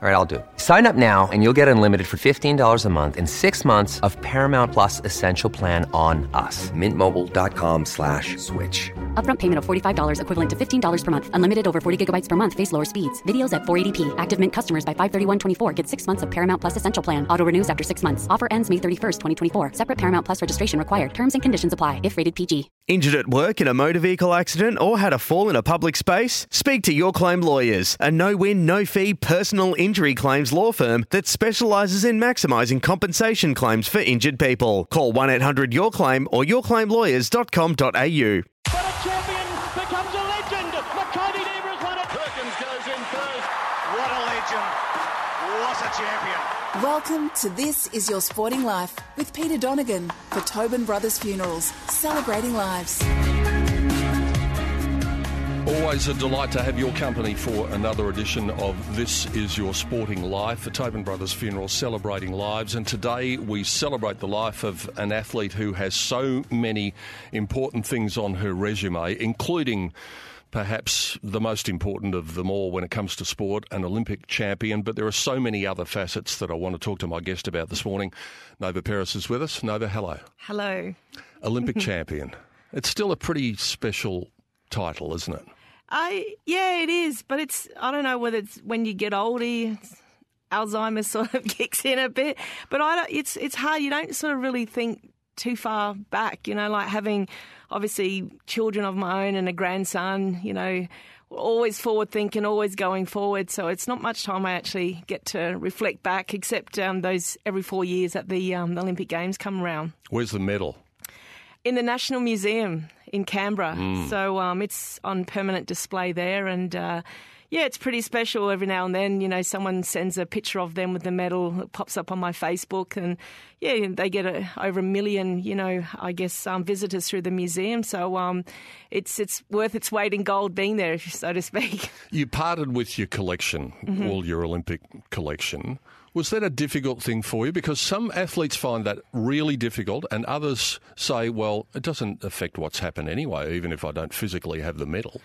All right, I'll do it. Sign up now and you'll get unlimited for $15 a month in six months of Paramount Plus Essential Plan on us. Mintmobile.com slash switch. Upfront payment of $45 equivalent to $15 per month. Unlimited over 40 gigabytes per month. Face lower speeds. Videos at 480p. Active Mint customers by 531.24 get six months of Paramount Plus Essential Plan. Auto renews after six months. Offer ends May 31st, 2024. Separate Paramount Plus registration required. Terms and conditions apply if rated PG. Injured at work in a motor vehicle accident or had a fall in a public space? Speak to Your Claim Lawyers, a no win, no fee personal injury claims law firm that specialises in maximising compensation claims for injured people. Call 1 800 Your Claim or yourclaimlawyers.com.au. But a champion becomes a legend. Makybe Diva has won it. Perkins goes in first. What a legend. What a champion. Welcome to This Is Your Sporting Life with Peter Donegan for Tobin Brothers Funerals, celebrating lives. Always a delight to have your company for another edition of This Is Your Sporting Life, the Tobin Brothers Funeral celebrating lives. And today we celebrate the life of an athlete who has so many important things on her resume, including perhaps the most important of them all when it comes to sport, an Olympic champion. But there are so many other facets that I want to talk to my guest about this morning. Nova Peris is with us. Nova, hello. Hello. Olympic champion. It's still a pretty special title, isn't it? I yeah, it is, but it's I don't know whether it's when you get older, it's, Alzheimer's sort of kicks in a bit. But I don't, it's it's hard. You don't sort of really think too far back. You know, like having obviously children of my own and a grandson. You know. Always forward thinking, always going forward. So it's not much time I actually get to reflect back, except um, those every four years that the, um, the Olympic Games come around. Where's the medal? in the National Museum in Canberra. So um, it's on permanent display there, and uh, yeah, it's pretty special. Every now and then, you know, someone sends a picture of them with the medal. It pops up on my Facebook, and yeah, they get a, over a million, you know, I guess um, visitors through the museum. So um, it's it's worth its weight in gold being there, so to speak. You parted with your collection, all your Olympic collection. Was that a difficult thing for you? Because some athletes find that really difficult, and others say, well, it doesn't affect what's happened anyway, even if I don't physically have the medal.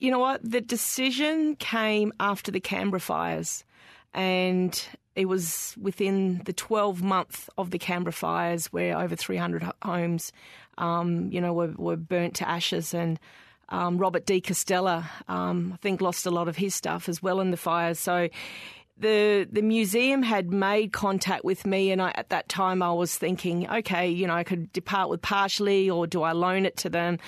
You know what? The decision came after the Canberra fires, and it was within the 12 month of the Canberra fires where over 300 homes, um, you know, were, were burnt to ashes and. Um, Robert de Castella, um, I think, lost a lot of his stuff as well in the fires. So the the museum had made contact with me, and I, at that time I was thinking, okay, you know, I could depart with partially, or do I loan it to them?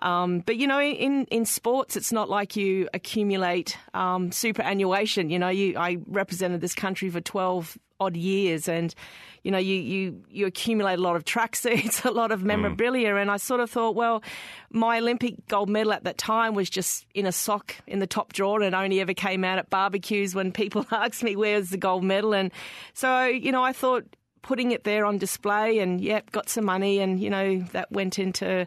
Um, but you know, in in sports, it's not like you accumulate um, superannuation. You know, you I represented this country for twelve odd years, and you know, you you you accumulate a lot of track tracksuits, a lot of mm. memorabilia, and I sort of thought, well, my Olympic gold medal at that time was just in a sock in the top drawer, and only ever came out at barbecues when people asked me where's the gold medal, and so you know, I thought putting it there on display, and yep, got some money, and you know, that went into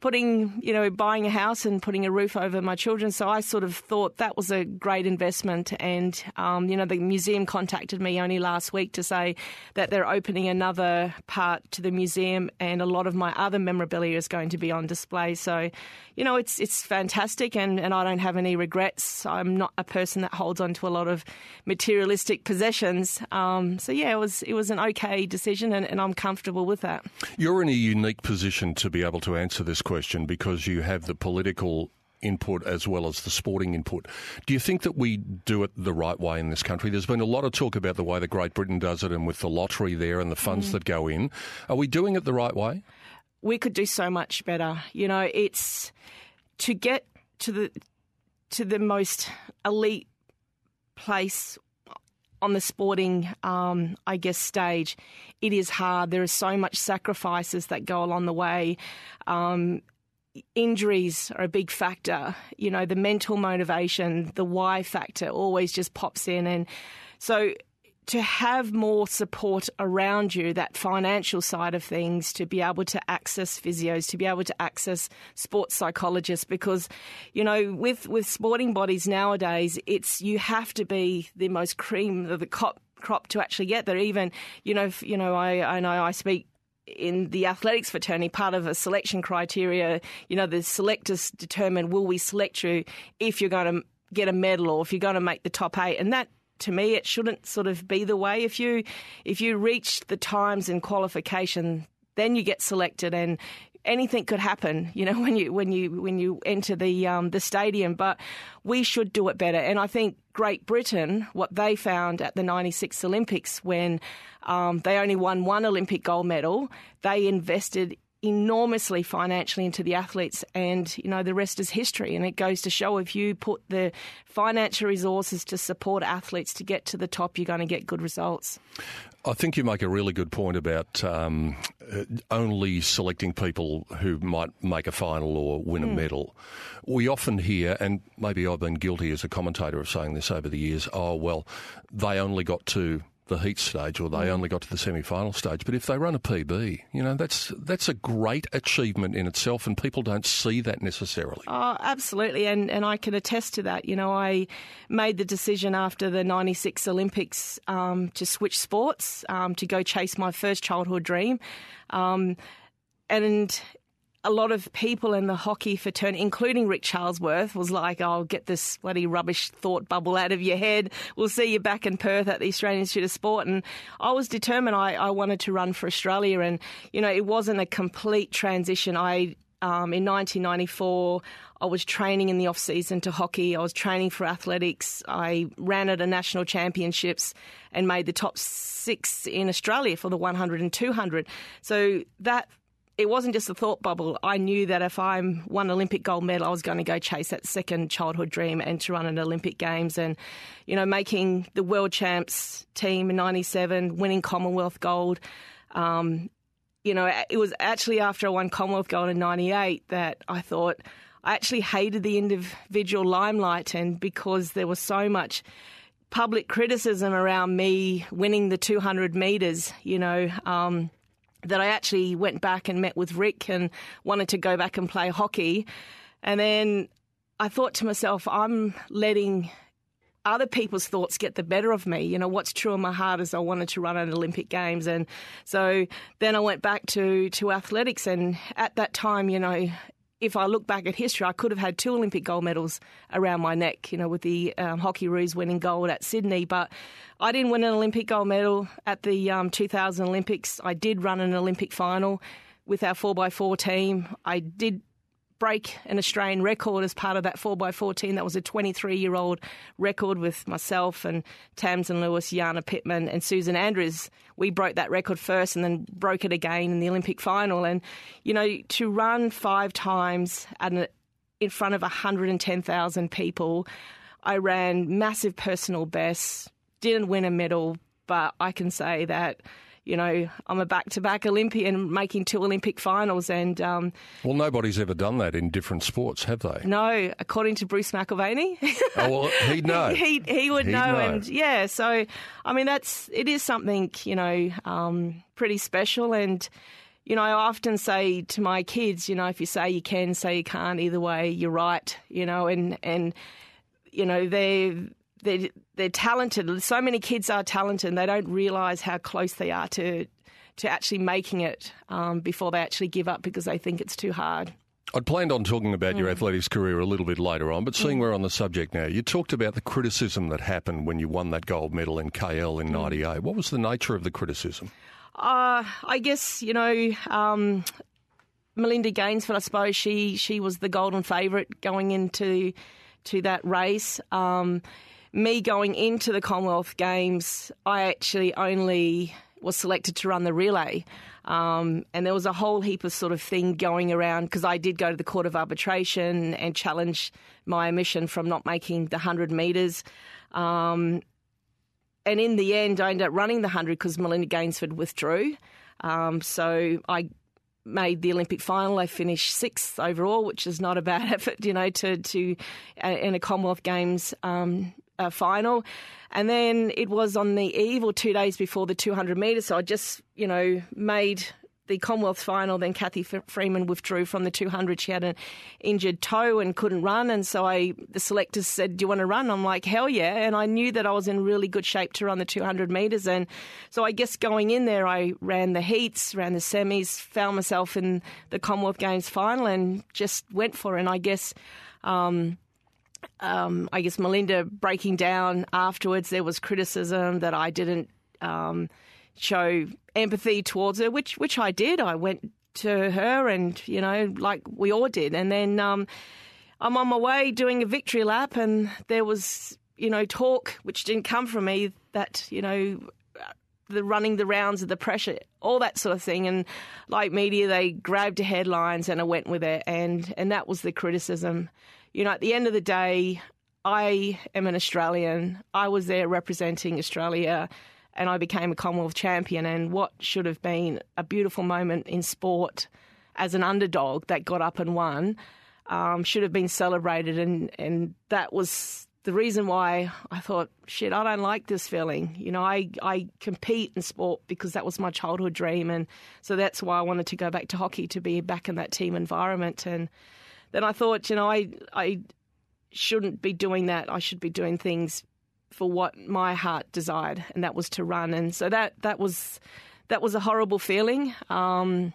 putting, you know, buying a house and putting a roof over my children. So I sort of thought that was a great investment. And, um, you know, the museum contacted me only last week to say that they're opening another part to the museum and a lot of my other memorabilia is going to be on display. So, you know, it's it's fantastic and, and I don't have any regrets. I'm not a person that holds on to a lot of materialistic possessions. Um, so yeah, it was it was an okay decision and, and I'm comfortable with that. You're in a unique position to be able to answer this question because you have the political input as well as the sporting input. Do you think that we do it the right way in this country? There's been a lot of talk about the way that Great Britain does it and with the lottery there and the funds mm. that go in. Are we doing it the right way? we could do so much better. You know, it's to get to the to the most elite place on the sporting, um, I guess, stage. It is hard. There is so much sacrifices that go along the way. Um, injuries are a big factor. You know, the mental motivation, the why factor always just pops in. And so to have more support around you, that financial side of things, to be able to access physios, to be able to access sports psychologists, because, you know, with, with sporting bodies nowadays, it's you have to be the most cream of the crop, crop to actually get there. Even, you know, you know, I, I know I speak in the athletics fraternity, part of a selection criteria, you know, the selectors determine will we select you if you're going to get a medal or if you're going to make the top eight, and that to me it shouldn't sort of be the way. If you if you reach the times in qualification, then you get selected, and anything could happen, you know, when you when you when you enter the um, the stadium. But we should do it better, and I think Great Britain, what they found at the '96 Olympics, when um, they only won one Olympic gold medal, they invested enormously financially into the athletes and you know the rest is history and it goes to show if you put the financial resources to support athletes to get to the top you're going to get good results I think you make a really good point about um, only selecting people who might make a final or win a mm. medal. We often hear, and maybe I've been guilty as a commentator of saying this over the years, oh, well, they only got to the heat stage or they mm. only got to the semi-final stage. But if they run a PB, you know, that's that's a great achievement in itself, and people don't see that necessarily. Oh, absolutely, and and I can attest to that. You know, I made the decision after the '96 Olympics um, to switch sports um, to go chase my first childhood dream. Um, and a lot of people in the hockey fraternity, including Rick Charlesworth, was like, "I'll oh, get this bloody rubbish thought bubble out of your head. We'll see you back in Perth at the Australian Institute of Sport." And I was determined. I, I wanted to run for Australia, and you know, it wasn't a complete transition. I um, in 1994, I was training in the off season to hockey. I was training for athletics. I ran at a national championships and made the top six in Australia for the 100 and 200. So that it wasn't just a thought bubble. I knew that if I won Olympic gold medal, I was going to go chase that second childhood dream and to run an Olympic Games. And, you know, making the world champs team in 97, winning Commonwealth gold. Um, you know, it was actually after I won Commonwealth gold in 98 that I thought I actually hated the individual limelight. And because there was so much public criticism around me winning the 200 metres, you know, um, that I actually went back and met with Rick and wanted to go back and play hockey. And then I thought to myself, I'm letting other people's thoughts get the better of me. You know, what's true in my heart is I wanted to run an Olympic Games. And so then I went back to, to athletics. And at that time, you know, if I look back at history, I could have had two Olympic gold medals around my neck, you know, with the um, Hockeyroos winning gold at Sydney. But I didn't win an Olympic gold medal at the um, 2000 Olympics. I did run an Olympic final with our 4x4 team. I did break an Australian record as part of that 4x14. That was a 23 year old record with myself and Tamsyn Lewis, Jana Pittman, and Susan Andrews. We broke that record first and then broke it again in the Olympic final. And, you know, to run five times in front of 110,000 people, I ran massive personal bests, didn't win a medal, but I can say that you know, I'm a back-to-back Olympian making two Olympic finals, and um, well, nobody's ever done that in different sports, have they? No, according to Bruce McAvaney. oh well, he'd know. he he would know, know, and yeah. So, I mean, that's it is something you know um, pretty special, and you know, I often say to my kids, you know, if you say you can, say you can't. Either way, you're right. You know, and and you know they they're, they're talented. So many kids are talented and they don't realise how close they are to, to actually making it um, before they actually give up because they think it's too hard. I'd planned on talking about mm. your athletics career a little bit later on, but seeing mm. we're on the subject now, you talked about the criticism that happened when you won that gold medal in KL in '98. Mm. What was the nature of the criticism? Uh, I guess you know um, Melinda Gainsford. I suppose she she was the golden favourite going into to that race. Um, me going into the Commonwealth Games, I actually only was selected to run the relay. Um, and there was a whole heap of sort of thing going around because I did go to the Court of Arbitration and challenge my omission from not making the 100 metres. Um, and in the end, I ended up running the 100 because Melinda Gainsford withdrew. Um, so I made the Olympic final. I finished sixth overall, which is not a bad effort, you know, to to uh, in a Commonwealth Games um, uh, final. And then it was on the eve or two days before the 200 metres. So I just, you know, made the Commonwealth final, then Cathy Freeman withdrew from the 200. She had an injured toe and couldn't run, and so I the selectors said, "Do you want to run?" I'm like, "Hell yeah!" And I knew that I was in really good shape to run the 200 meters, and so I guess going in there, I ran the heats, ran the semis, found myself in the Commonwealth Games final, and just went for it. And I guess. Um, um, I guess Melinda breaking down afterwards, there was criticism that I didn't um, show empathy towards her, which which I did. I went to her, and you know, like we all did. And then um, I'm on my way doing a victory lap, and there was you know talk which didn't come from me that you know the running the rounds of the pressure, all that sort of thing. And like media, they grabbed headlines, and I went with it, and and that was the criticism. You know, at the end of the day, I am an Australian. I was there representing Australia and I became a Commonwealth champion. And what should have been a beautiful moment in sport as an underdog that got up and won um, should have been celebrated. And, and that was the reason why I thought, shit, I don't like this feeling. You know, I, I compete in sport because that was my childhood dream. And so that's why I wanted to go back to hockey to be back in that team environment. And then I thought, you know, I, I shouldn't be doing that. I should be doing things for what my heart desired, and that was to run. And so that that was that was a horrible feeling. Um,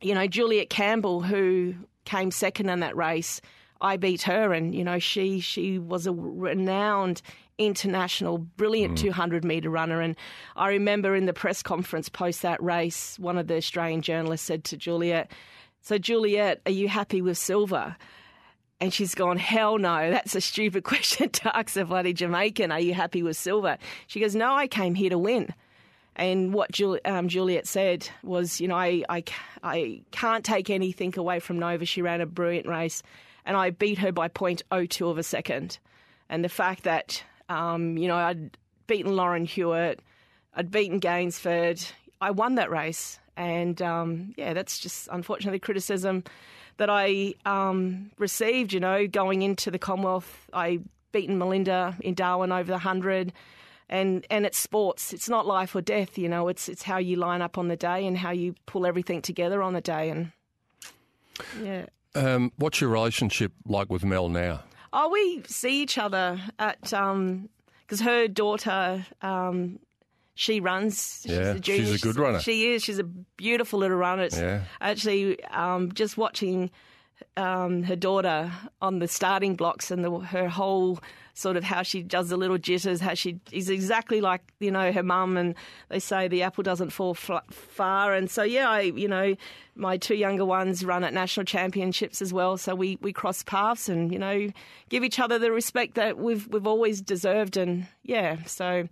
you know, Juliet Campbell, who came second in that race, I beat her, and you know, she she was a renowned international, brilliant mm. 200 meter runner. And I remember in the press conference post that race, one of the Australian journalists said to Juliet, "So Juliet, are you happy with silver?" And she's gone, hell no, that's a stupid question to ask a bloody Jamaican. Are you happy with silver? She goes, no, I came here to win. And what Juli- um, Juliet said was, you know, I, I, I can't take anything away from Nova. She ran a brilliant race, and I beat her by 0.02 of a second. And the fact that, um, you know, I'd beaten Lauren Hewitt, I'd beaten Gainsford, I won that race. And um, yeah, that's just unfortunately criticism that I um, received, you know, going into the Commonwealth. I beaten Melinda in Darwin over the 100 and and it's sports. It's not life or death, you know. It's it's how you line up on the day and how you pull everything together on the day. And yeah. Um, what's your relationship like with Mel now? Oh, we see each other at because um, her daughter um, she runs. She's yeah, a she's a good runner. She is. She's a beautiful little runner. It's yeah. Actually, um, just watching um, her daughter on the starting blocks and the, her whole sort of how she does the little jitters, how she is exactly like you know her mum, and they say the apple doesn't fall far. And so yeah, I you know my two younger ones run at national championships as well, so we we cross paths and you know give each other the respect that we've we've always deserved, and yeah, so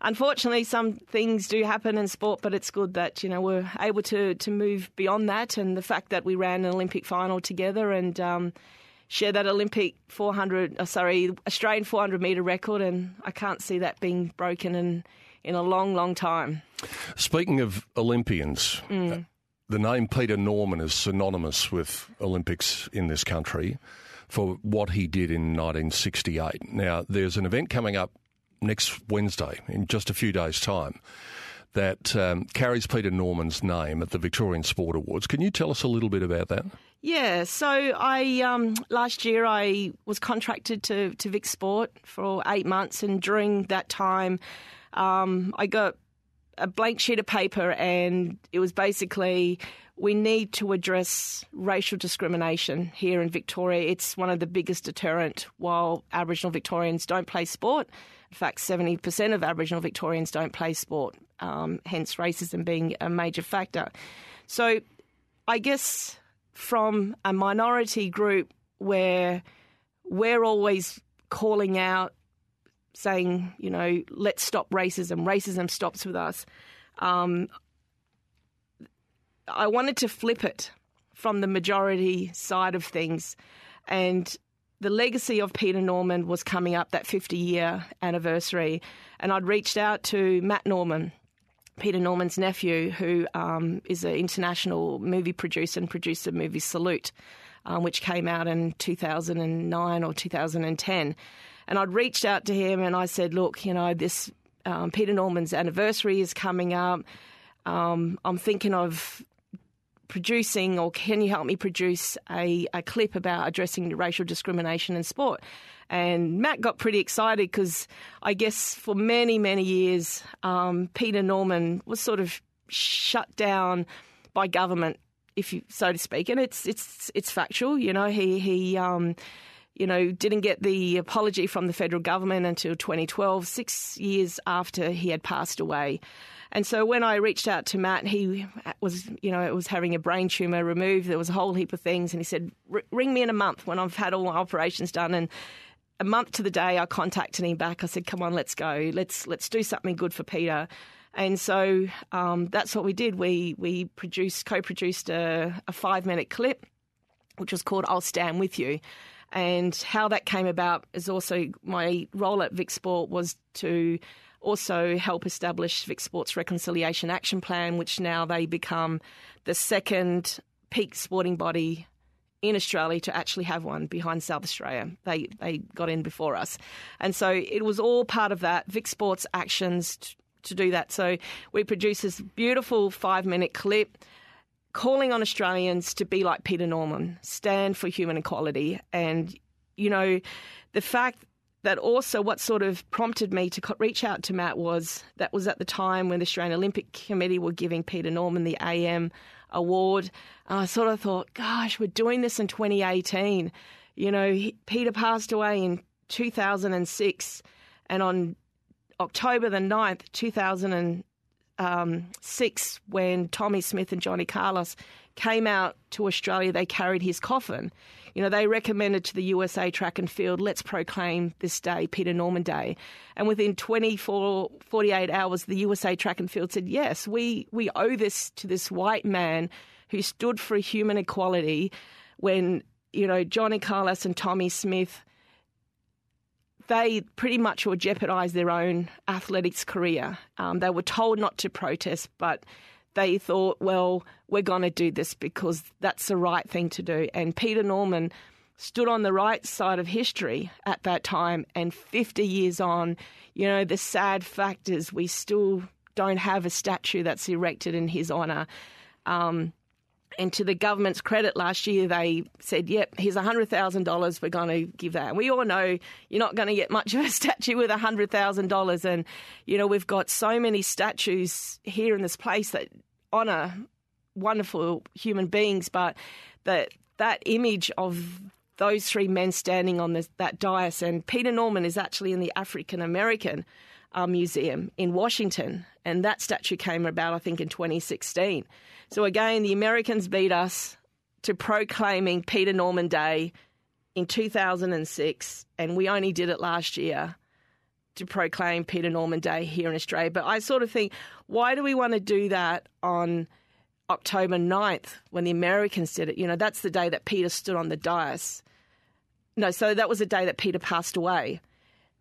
unfortunately, some things do happen in sport, but it's good that you know we're able to to move beyond that, and the fact that we ran an Olympic final together and. Um, share that Olympic 400, uh, sorry, Australian 400 metre record, and I can't see that being broken in, in a long, long time. Speaking of Olympians, mm. the name Peter Norman is synonymous with Olympics in this country for what he did in 1968. Now, there's an event coming up next Wednesday, in just a few days' time, that um, carries Peter Norman's name at the Victorian Sport Awards. Can you tell us a little bit about that? Yeah, so I um, last year I was contracted to to Vic Sport for eight months, and during that time, um, I got a blank sheet of paper, and it was basically we need to address racial discrimination here in Victoria. It's one of the biggest deterrent while Aboriginal Victorians don't play sport. In fact, 70% of Aboriginal Victorians don't play sport, um, hence racism being a major factor. So I guess from a minority group where we're always calling out, saying, you know, let's stop racism, racism stops with us. Um, I wanted to flip it from the majority side of things and the legacy of Peter Norman was coming up, that 50 year anniversary. And I'd reached out to Matt Norman, Peter Norman's nephew, who um, is an international movie producer and produced the movie Salute, um, which came out in 2009 or 2010. And I'd reached out to him and I said, Look, you know, this um, Peter Norman's anniversary is coming up. Um, I'm thinking of producing or can you help me produce a, a clip about addressing racial discrimination in sport? And Matt got pretty excited because I guess for many, many years, um, Peter Norman was sort of shut down by government, if you so to speak. And it's it's it's factual, you know. He he um, you know didn't get the apology from the federal government until 2012, six years after he had passed away. And so when I reached out to Matt, he was, you know, it was having a brain tumor removed. There was a whole heap of things, and he said, "Ring me in a month when I've had all my operations done." And a month to the day, I contacted him back. I said, "Come on, let's go. Let's let's do something good for Peter." And so um, that's what we did. We we produced co-produced a, a five minute clip, which was called "I'll Stand with You." And how that came about is also my role at Vic Sport was to also help establish Vic Sports Reconciliation Action Plan, which now they become the second peak sporting body in Australia to actually have one behind South Australia. They they got in before us, and so it was all part of that Vic Sports actions t- to do that. So we produced this beautiful five minute clip. Calling on Australians to be like Peter Norman, stand for human equality. And, you know, the fact that also what sort of prompted me to reach out to Matt was that was at the time when the Australian Olympic Committee were giving Peter Norman the AM award. And I sort of thought, gosh, we're doing this in 2018. You know, he, Peter passed away in 2006, and on October the 9th, Um, 2006, when Tommy Smith and Johnny Carlos came out to Australia, they carried his coffin. You know, they recommended to the USA Track and Field, let's proclaim this day Peter Norman Day. And within 24, 48 hours, the USA Track and Field said, yes, we, we owe this to this white man who stood for human equality when, you know, Johnny Carlos and Tommy Smith they pretty much will jeopardise their own athletics career. Um, they were told not to protest, but they thought, well, we're going to do this because that's the right thing to do. And Peter Norman stood on the right side of history at that time. And 50 years on, you know, the sad fact is we still don't have a statue that's erected in his honour. Um, and to the government's credit, last year they said, yep, here's $100,000, we're going to give that. And we all know you're not going to get much of a statue with $100,000. And, you know, we've got so many statues here in this place that honour wonderful human beings, but that that image of those three men standing on this, that dais, and Peter Norman is actually in the African American uh, Museum in Washington, and that statue came about, I think, in 2016. So again, the Americans beat us to proclaiming Peter Norman Day in 2006, and we only did it last year to proclaim Peter Norman Day here in Australia. But I sort of think, why do we want to do that on October 9th when the Americans did it? You know, that's the day that Peter stood on the dais. No, so that was the day that Peter passed away.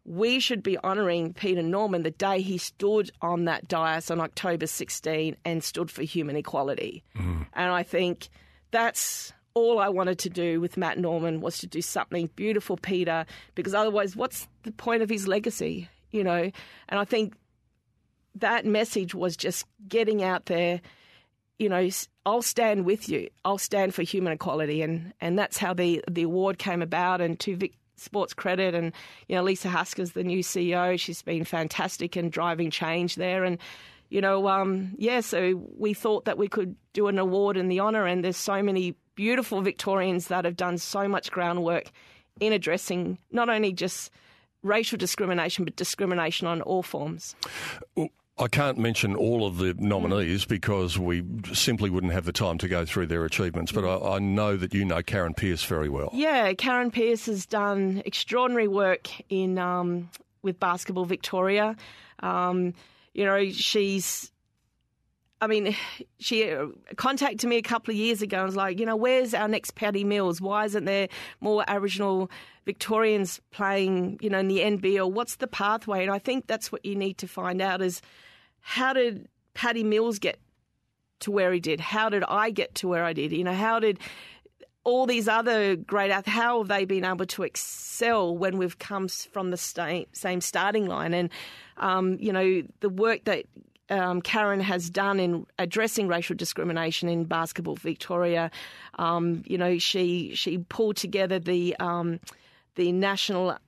We should be honouring Peter Norman the day he stood on that dais on October 16 and stood for human equality. Mm. And I think that's all I wanted to do with Matt Norman was to do something beautiful, Peter, because otherwise, what's the point of his legacy? You know, and I think that message was just getting out there. You know, I'll stand with you. I'll stand for human equality, and and that's how the the award came about. And to Vic Sports credit, and you know, Lisa Hasker's the new CEO. She's been fantastic in driving change there, and you know, um, yeah, so we thought that we could do an award in the honour, and there's so many beautiful Victorians that have done so much groundwork in addressing not only just racial discrimination, but discrimination on all forms. I can't mention all of the nominees because we simply wouldn't have the time to go through their achievements, but I, I, know that you know Karen Pierce very well. Yeah, Karen Pierce has done extraordinary work in um, with Basketball Victoria. Um, you know, she's I mean, she contacted me a couple of years ago and was like, you know, where's our next Patty Mills? Why isn't there more Aboriginal Victorians playing, you know, in the NBL? What's the pathway? And I think that's what you need to find out is how did Patty Mills get to where he did? How did I get to where I did? You know, how did all these other great athletes, how have they been able to excel when we've come from the same starting line? And, um, you know, the work that um, Karen has done in addressing racial discrimination in basketball Victoria. Um, you know, she she pulled together the um, the national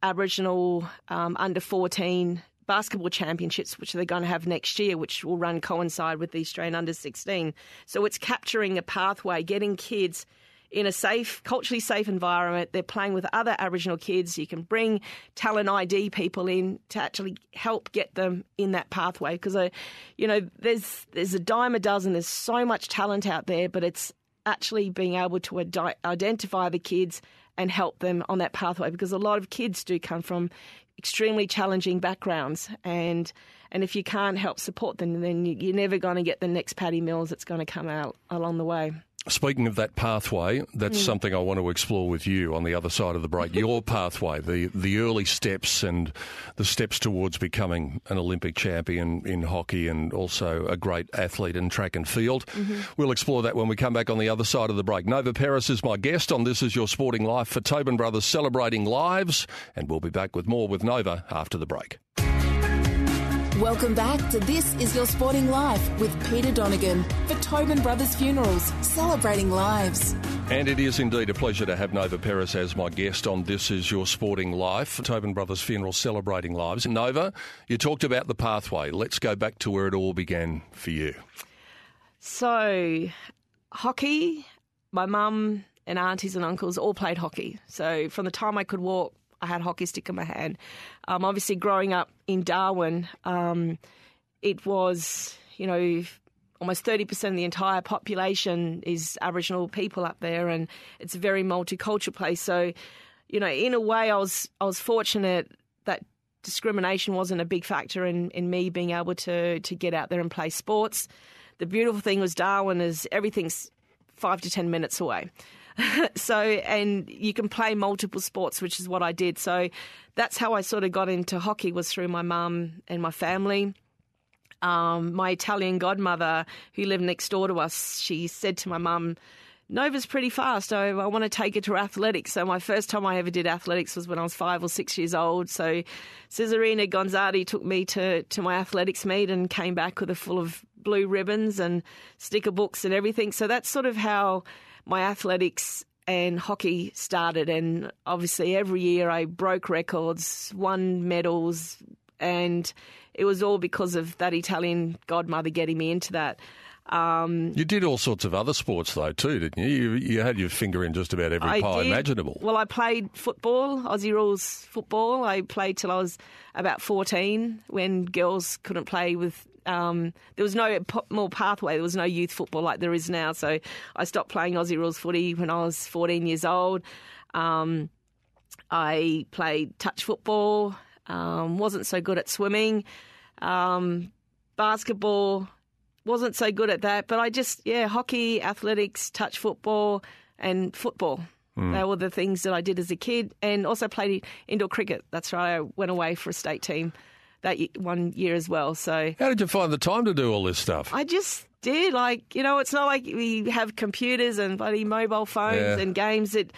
Aboriginal um, under fourteen basketball championships, which they're going to have next year, which will run coincide with the Australian under sixteen. So it's capturing a pathway, getting kids in a safe, culturally safe environment. They're playing with other Aboriginal kids. You can bring talent ID people in to actually help get them in that pathway because, uh, you know, there's there's a dime a dozen. There's so much talent out there, but it's actually being able to ad- identify the kids and help them on that pathway because a lot of kids do come from extremely challenging backgrounds and and if you can't help support them then you're never going to get the next Patty Mills that's going to come out along the way. Speaking of that pathway, that's Mm. something I want to explore with you on the other side of the break. Your pathway, the the early steps and the steps towards becoming an Olympic champion in hockey and also a great athlete in track and field. Mm-hmm. We'll explore that when we come back on the other side of the break. Nova Peris is my guest on This Is Your Sporting Life for Tobin Brothers celebrating lives, and we'll be back with more with Nova after the break. Welcome back to This Is Your Sporting Life with Peter Donegan for Tobin Brothers Funerals, celebrating lives. And it is indeed a pleasure to have Nova Peris as my guest on This Is Your Sporting Life, for Tobin Brothers Funeral Celebrating Lives. Nova, you talked about the pathway. Let's go back to where it all began for you. So, hockey, my mum and aunties and uncles all played hockey. So, from the time I could walk, I had a hockey stick in my hand. Um, obviously, growing up in Darwin, um, it was, you know, almost 30% of the entire population is Aboriginal people up there, and it's a very multicultural place. So, you know, in a way, I was I was fortunate that discrimination wasn't a big factor in, in me being able to to get out there and play sports. The beautiful thing was Darwin is everything's five to ten minutes away. so and you can play multiple sports, which is what I did. So that's how I sort of got into hockey was through my mum and my family. Um, my Italian godmother, who lived next door to us, she said to my mum, Nova's pretty fast. I, I want to take her to athletics. So my first time I ever did athletics was when I was five or six years old. So Cesarina Gonzardi took me to, to my athletics meet and came back with a full of blue ribbons and sticker books and everything. So that's sort of how my athletics and hockey started. And obviously every year I broke records, won medals, and it was all because of that Italian godmother getting me into that. Um, You did all sorts of other sports, though, too, didn't you? You, you had your finger in just about every I pie did. imaginable. Well, I played football, Aussie rules football. I played till I was about 14 when girls couldn't play with. Um, there was no more pathway. There was no youth football like there is now. So I stopped playing Aussie rules footy when I was 14 years old. Um, I played touch football. Um, wasn't so good at swimming. Um, basketball wasn't so good at that, but I just yeah, hockey, athletics, touch football, and football. They were the things that I did as a kid, and also played indoor cricket. That's right. I went away for a state team that one year as well. So How did you find the time to do all this stuff? I just did. Like, you know, it's not like we have computers and bloody mobile phones Yeah. and games that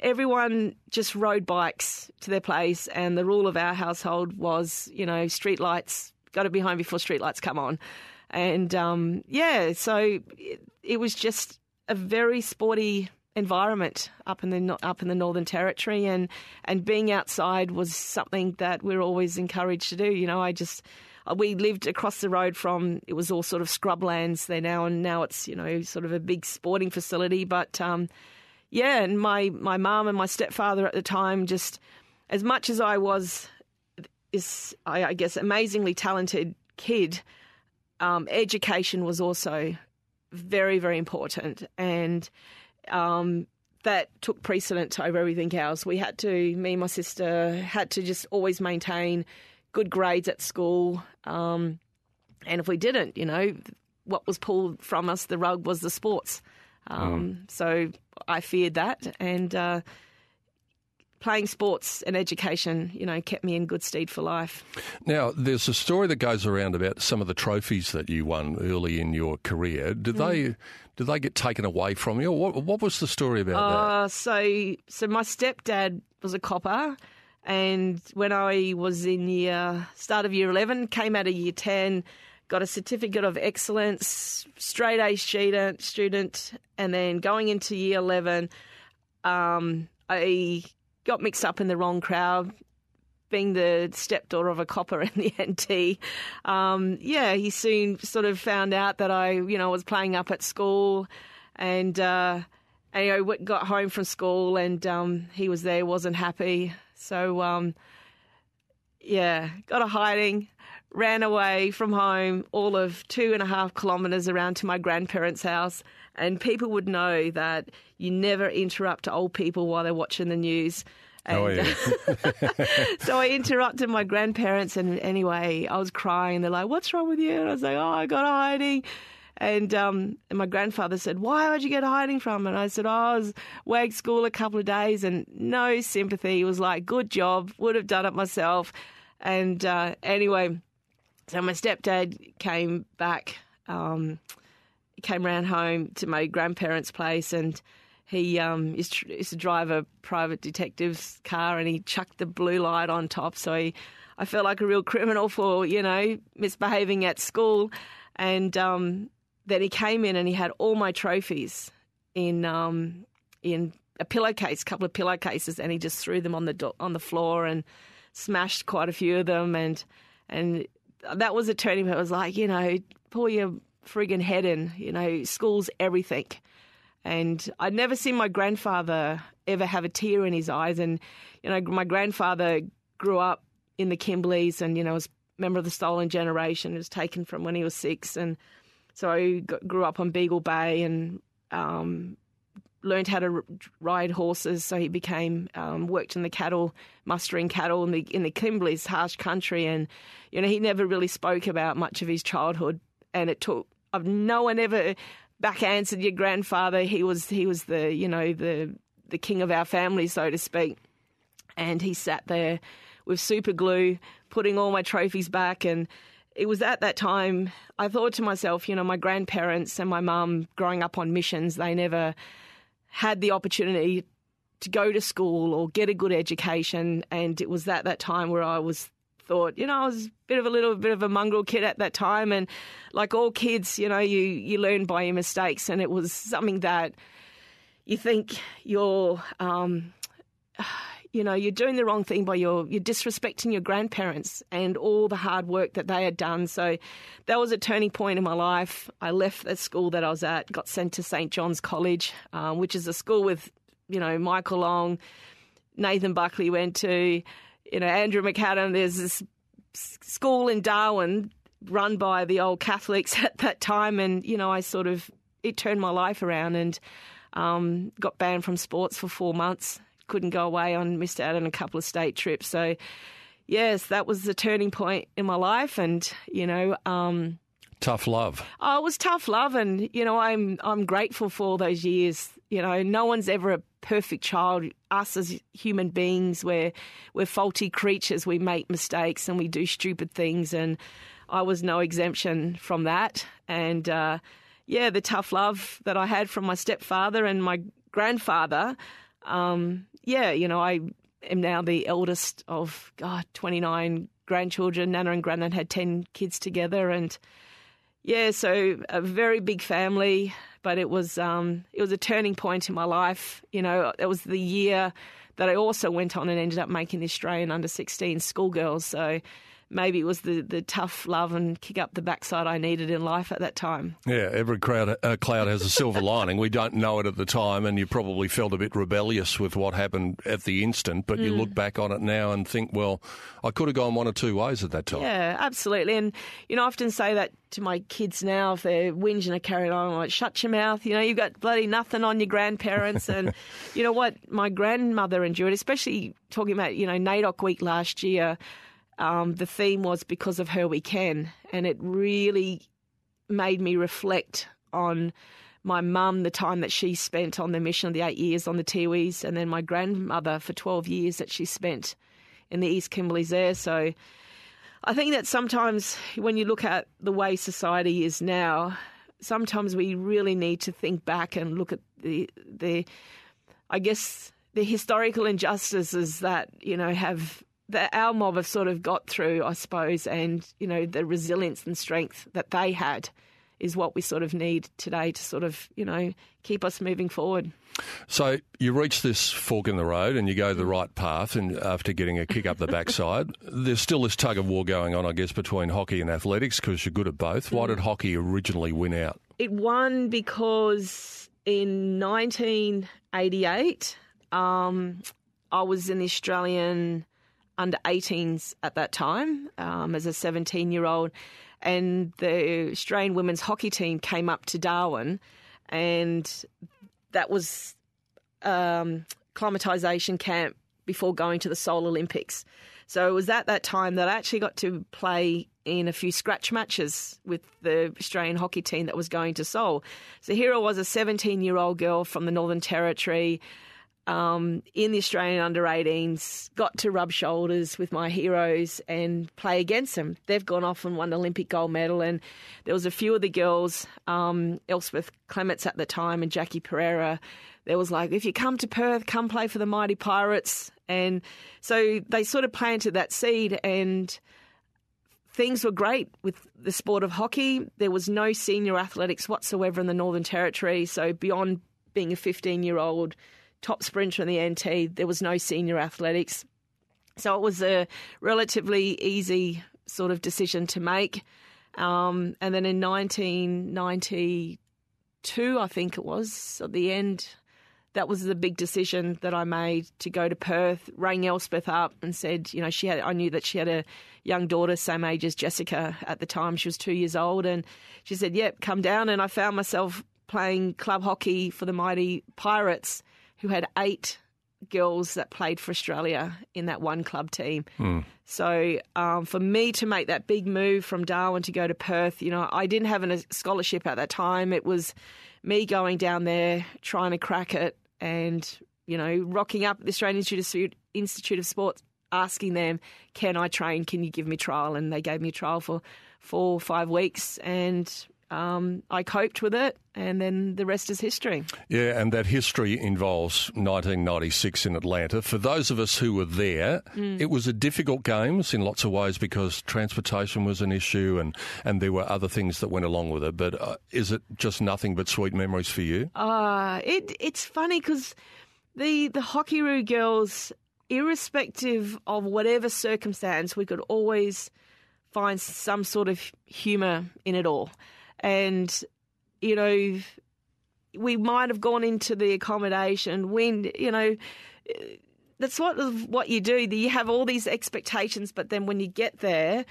everyone just rode bikes to their place. And the rule of our household was, you know, street lights, got to be home before street lights come on. And um, yeah, so it, it was just a very sporty environment up in the up in the Northern Territory, and and being outside was something that we're always encouraged to do. You know, I just uh, we lived across the road from it was all sort of scrublands there now, and now it's you know sort of a big sporting facility. But um, yeah, and my my mum and my stepfather at the time just as much as I was is I, I guess amazingly talented kid, um, education was also very very important and um, that took precedent over everything else. We had to, me and my sister, had to just always maintain good grades at school. Um, and if we didn't, you know, what was pulled from us, the rug was the sports. Um, So I feared that. And uh, playing sports and education, you know, kept me in good stead for life. Now, there's a story that goes around about some of the trophies that you won early in your career. Did Mm. they did they get taken away from you? What, what was the story about that? Uh, so, so my stepdad was a copper, and when I was in year start of year eleven, came out of year ten, got a certificate of excellence, straight A student, student, and then going into year 11, um, I got mixed up in the wrong crowd. Being the stepdaughter of a copper in the NT, um, yeah, he soon sort of found out that I, you know, was playing up at school, and uh, anyway, got home from school, and um, he was there, wasn't happy, so um, yeah, got a hiding, ran away from home, all of two and a half kilometres around to my grandparents' house. And people would know that you never interrupt old people while they're watching the news. And, Oh, yeah. so I interrupted my grandparents, and anyway, I was crying. They're like, "What's wrong with you?" And I was like, "Oh, I got hiding." And um, and my grandfather said, "Why would you get hiding from?" And I said, "Oh, I was WAG school a couple of days, and no sympathy." He was like, "Good job, would have done it myself." And uh, anyway, so my stepdad came back, um, came round home to my grandparents' place, and he um, used, to, drive a private detective's car, and he chucked the blue light on top. So he, I felt like a real criminal for you know misbehaving at school, and um, then he came in and he had all my trophies in um, in a pillowcase, couple of pillowcases, and he just threw them on the do- on the floor and smashed quite a few of them, and and that was a turning point. It was like, you know, pull your friggin' head in. You know, school's everything. And I'd never seen my grandfather ever have a tear in his eyes. And, you know, my grandfather grew up in the Kimberleys and, you know, was a member of the Stolen Generation. It was taken from when he was six. And so I grew up on Beagle Bay and um, learned how to ride horses. So he became um, worked in the cattle, mustering cattle in the in the Kimbleys, harsh country, and you know he never really spoke about much of his childhood. And it took I've no one ever back answered your grandfather. He was he was the you know the the king of our family, so to speak. And he sat there with super glue, putting all my trophies back and it was at that time I thought to myself, you know, my grandparents and my mum growing up on missions, they never had the opportunity to go to school or get a good education. And it was at that time where I was thought, you know, I was a bit of a little bit of a mongrel kid at that time. And like all kids, you know, you, you learn by your mistakes. And it was something that you think you're, um, you know, you're doing the wrong thing by your, you're disrespecting your grandparents and all the hard work that they had done. So that was a turning point in my life. I left the school that I was at, got sent to St. John's College, um, which is a school with, you know, Michael Long, Nathan Buckley went to, you know, Andrew McAdam. There's this school in Darwin run by the old Catholics at that time. And, you know, I sort of, it turned my life around and um, got banned from sports for four months couldn't go away on missed out on a couple of state trips. So yes, that was the turning point in my life, and you know. Um, Tough love. Oh, it was tough love, and you know, I'm I'm grateful for all those years. You know, no one's ever a perfect child. Us as human beings, we're we're faulty creatures. We make mistakes and we do stupid things, and I was no exemption from that. And uh, yeah, the tough love that I had from my stepfather and my grandfather. Um, yeah, you know, I am now the eldest of God, 29 grandchildren. Nana and Granddad had 10 kids together, and yeah, so a very big family. But it was um, it was a turning point in my life. You know, it was the year that I also went on and ended up making the Australian under 16 schoolgirls. So maybe it was the, the tough love and kick up the backside I needed in life at that time. Yeah, every crowd, uh, cloud has a silver lining. We don't know it at the time, and you probably felt a bit rebellious with what happened at the instant, but you look back on it now and think, well, I could have gone one or two ways at that time. Yeah, absolutely. And, you know, I often say that to my kids now if they're whinging or carrying on, I'm like, shut your mouth. You know, you've got bloody nothing on your grandparents. and you know what? My grandmother endured, especially talking about, you know, NAIDOC week last year. Um, the theme was because of her we can. And it really made me reflect on my mum, the time that she spent on the mission of the eight years on the Tiwis, and then my grandmother for 12 years that she spent in the East Kimberleys there. So I think that sometimes when you look at the way society is now, sometimes we really need to think back and look at the the I guess the historical injustices that you know have the our mob have sort of got through, I suppose, and you know the resilience and strength that they had is what we sort of need today to sort of you know keep us moving forward. So you reach this fork in the road and you go the right path, and after getting a kick up the backside, there's still this tug of war going on, I guess, between hockey and athletics because you're good at both. Why did hockey originally win out? It won because in 1988, um, I was in the Australian under 18s at that time um, as a 17 year old, and the Australian women's hockey team came up to Darwin, and that was um, acclimatisation camp before going to the Seoul Olympics. So it was at that time that I actually got to play in a few scratch matches with the Australian hockey team that was going to Seoul. So here I was, a 17 year old girl from the Northern Territory. Um, in the Australian under 18s, got to rub shoulders with my heroes and play against them. They've gone off and won the Olympic gold medal, and there was a few of the girls, um, Elspeth Clements at the time and Jackie Pereira. There was like, if you come to Perth, come play for the mighty Pirates, and so they sort of planted that seed and things were great with the sport of hockey. There was no senior athletics whatsoever in the Northern Territory. So beyond being a 15 year old top sprinter in the NT, there was no senior athletics. So it was a relatively easy sort of decision to make. Um, and then in 1992, I think it was, at the end, that was the big decision that I made to go to Perth. Rang Elspeth up and said, you know, she had. I knew that she had a young daughter, same age as Jessica at the time. She was two years old, and she said, "Yep, come down." And I found myself playing club hockey for the mighty Pirates, who had eight girls that played for Australia in that one club team. So um, for me to make that big move from Darwin to go to Perth, you know, I didn't have a scholarship at that time. It was me going down there trying to crack it and you know rocking up at the Australian Institute of, Institute of Sports asking them can I train can you give me trial and they gave me a trial for four or five weeks and um, I coped with it and then the rest is history Yeah, and that history involves 1996 in Atlanta. For those of us who were there, it was a difficult games in lots of ways because transportation was an issue and, and there were other things that went along with it. But uh, is it just nothing but sweet memories for you? Uh, it it's funny because the the Hockeyroos girls, irrespective of whatever circumstance, we could always find some sort of humour in it all, and you know, we might have gone into the accommodation when you know. That's what what you do. You have all these expectations, but then when you get there,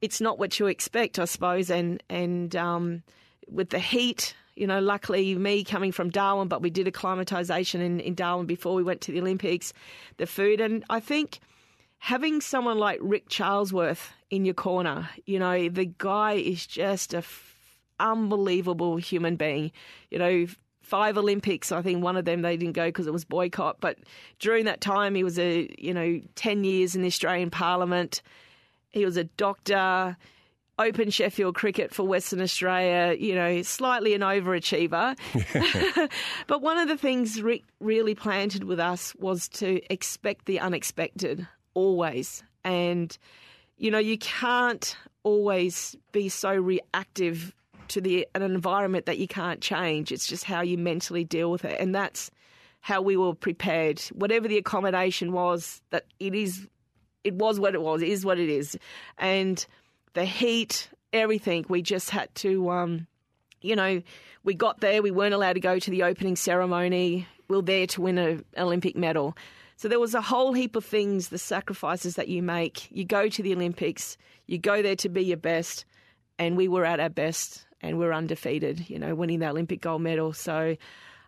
it's not what you expect, I suppose. And and um, with the heat, you know, luckily me coming from Darwin, but we did acclimatisation in, in Darwin before we went to the Olympics. The food, and I think having someone like Rick Charlesworth in your corner, you know, the guy is just a unbelievable human being. You know, five Olympics. I think one of them they didn't go because it was boycott. But during that time, he was a you know ten years in the Australian Parliament. He was a doctor. Open Sheffield cricket for Western Australia, you know, slightly an overachiever. but one of the things Rick really planted with us was to expect the unexpected always. And, you know, you can't always be so reactive to the an environment that you can't change. It's just how you mentally deal with it. And that's how we were prepared. Whatever the accommodation was, that it is it was what it was, it is what it is. And the heat, everything, we just had to um, you know, we got there, we weren't allowed to go to the opening ceremony. We were there to win an Olympic medal. So there was a whole heap of things, the sacrifices that you make. You go to the Olympics, you go there to be your best, and we were at our best and we're undefeated, you know, winning the Olympic gold medal. So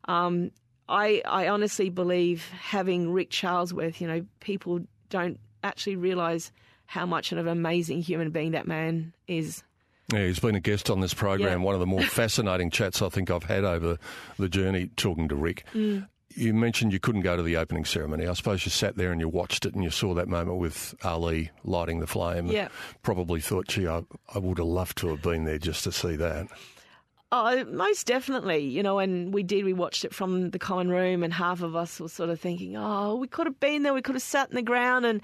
um, I, I honestly believe having Rick Charlesworth, you know, people don't actually realise how much of an amazing human being that man is. Yeah, he's been a guest on this program. Yeah. One of the more fascinating chats I think I've had over the journey talking to Rick. Mm. You mentioned you couldn't go to the opening ceremony. I suppose you sat there and you watched it and you saw that moment with Ali lighting the flame. Yeah. Probably thought, gee, I, I would have loved to have been there just to see that. Oh, most definitely. You know, and we did. We watched it from the common room, and half of us were sort of thinking, "Oh, we could have been there. We could have sat in the ground." And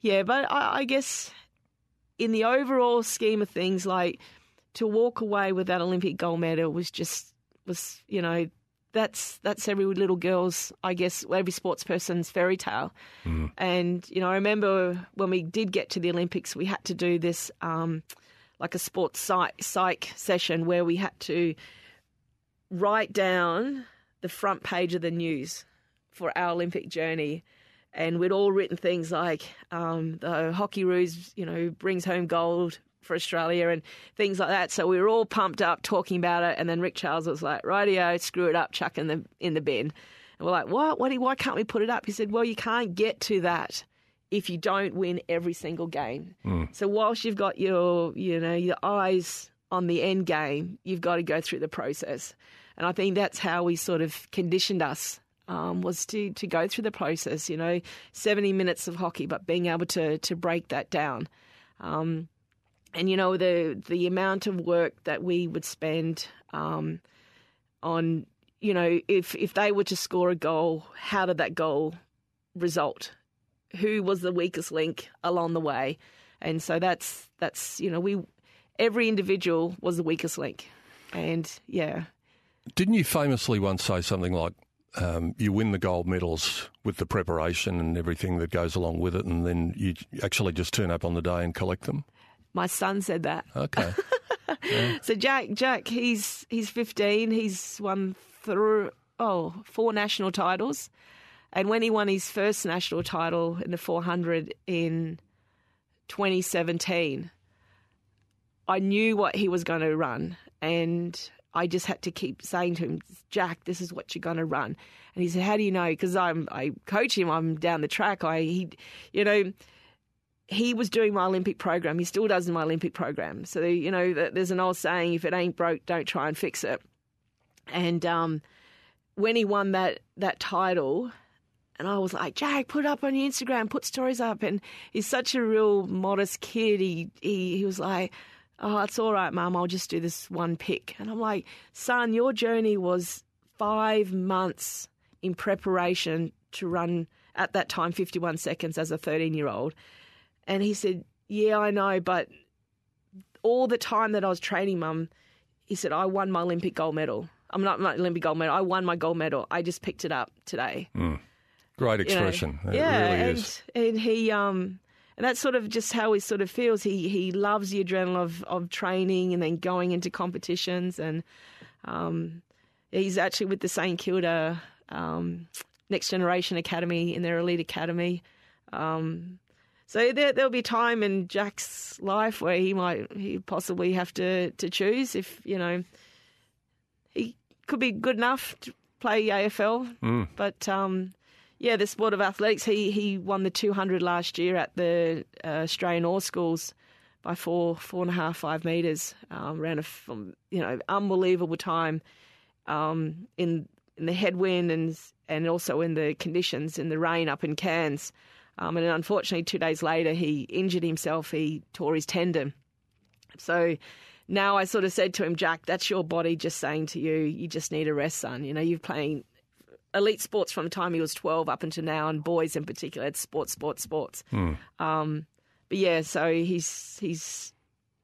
yeah, but I, I guess in the overall scheme of things, like to walk away with that Olympic gold medal was just was you know that's that's every little girl's, I guess, every sports person's fairy tale. Mm. And you know, I remember when we did get to the Olympics, we had to do this. Um, like a sports psych, psych session where we had to write down the front page of the news for our Olympic journey. And we'd all written things like um, the Hockeyroos, you know, brings home gold for Australia and things like that. So we were all pumped up talking about it. And then Rick Charles was like, "Radio, screw it up, chuck in the in the bin." And we're like, "What? What? Why can't we put it up?" He said, "Well, you can't get to that if you don't win every single game. Mm. So whilst you've got your, you know, your eyes on the end game, you've got to go through the process. And I think that's how we sort of conditioned us um, was to to go through the process. You know, seventy minutes of hockey, but being able to to break that down. Um, and you know the the amount of work that we would spend um, on, you know, if if they were to score a goal, how did that goal result? who was the weakest link along the way. And so that's that's you know we every individual was the weakest link, and yeah. Didn't you famously once say something like, um, "You win the gold medals with the preparation and everything that goes along with it, and then you actually just turn up on the day and collect them"? My son said that. Okay. yeah. So Jack, Jack, he's he's fifteen. He's won through oh four national titles. And when he won his first national title in the 400 in 2017, I knew what he was going to run. And I just had to keep saying to him, Jack, this is what you're going to run. And he said, How do you know? Because I'm I coach him. I'm down the track. I he, you know, he was doing my Olympic program. He still does in my Olympic program. So you know, there's an old saying: if it ain't broke, don't try and fix it. And um, when he won that that title, and I was like, Jack, put up on your Instagram, put stories up. And he's such a real modest kid. He, he, he was like, oh, it's all right, mum, I'll just do this one pick. And I'm like, son, your journey was five months in preparation to run at that time 51 seconds as a 13 year old. And he said, yeah, I know, but all the time that I was training, mum, he said, I won my Olympic gold medal. I'm not my Olympic gold medal. I won my gold medal. I just picked it up today. Mm. Great expression. You know, yeah, really and, and he um and that's sort of just how he sort of feels. He he loves the adrenaline of, of training and then going into competitions and um, he's actually with the St Kilda um, Next Generation Academy in their elite academy. Um, so there there'll be time in Jack's life where he might he possibly have to to choose if you know he could be good enough to play AFL, mm. but um, yeah, the sport of athletics. He he won the 200 last year at the uh, Australian All Schools by four four and a half five meters. Um, ran a you know unbelievable time um, in in the headwind and and also in the conditions in the rain up in Cairns. Um, and unfortunately, two days later, he injured himself. He tore his tendon. So now I sort of said to him, Jack, that's your body just saying to you, you just need a rest, son. You know, you're playing elite sports from the time he was 12 up until now, and boys in particular. It's sports, sports, sports. Mm. Um, but yeah, so he's he's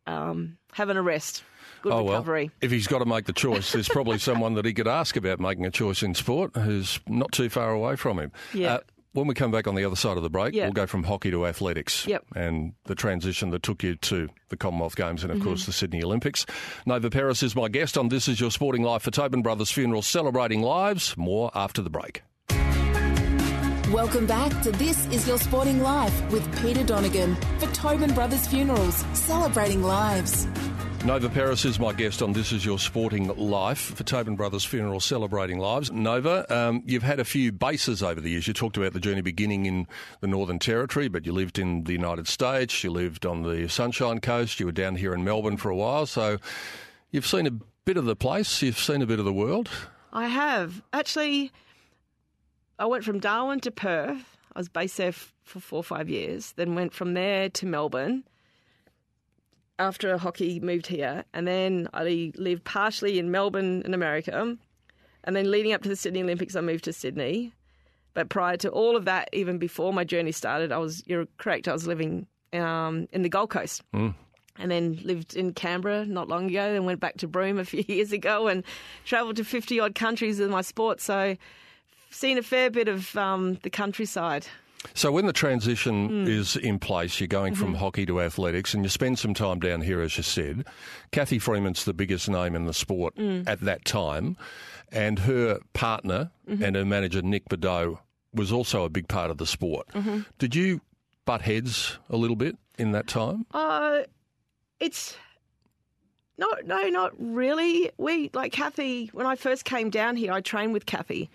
um, having a rest. Good oh, recovery. Well, if he's got to make the choice, there's probably someone that he could ask about making a choice in sport who's not too far away from him. Yeah. Uh, when we come back on the other side of the break, yep. we'll go from hockey to athletics. Yep. And the transition that took you to the Commonwealth Games and, of mm-hmm. course, the Sydney Olympics. Nova Peris is my guest on This Is Your Sporting Life for Tobin Brothers Funeral, celebrating lives. More after the break. Welcome back to This Is Your Sporting Life with Peter Donegan for Tobin Brothers Funerals, celebrating lives. Nova Peris is my guest on This Is Your Sporting Life for Tobin Brothers Funeral Celebrating Lives. Nova, um, you've had a few bases over the years. You talked about the journey beginning in the Northern Territory, but you lived in the United States, you lived on the Sunshine Coast, you were down here in Melbourne for a while. So you've seen a bit of the place, you've seen a bit of the world. I have. Actually, I went from Darwin to Perth. I was based there for four or five years, then went from there to Melbourne after hockey moved here, and then I lived partially in Melbourne in America, and then leading up to the Sydney Olympics, I moved to Sydney. But prior to all of that, even before my journey started, I was you're correct. I was living um, in the Gold Coast. And then lived in Canberra not long ago, then went back to Broome a few years ago and travelled to 50 odd countries with my sport. So, seen a fair bit of um, the countryside. So when the transition Hmm. is in place, you're going Mm-hmm. from hockey to athletics, and you spend some time down here, as you said. Cathy Freeman's the biggest name in the sport Mm. at that time, and her partner Mm-hmm. and her manager Nick Bideau was also a big part of the sport. Mm-hmm. Did you butt heads a little bit in that time? Uh, it's not, no, not really. We like Cathy. When I first came down here, I trained with Cathy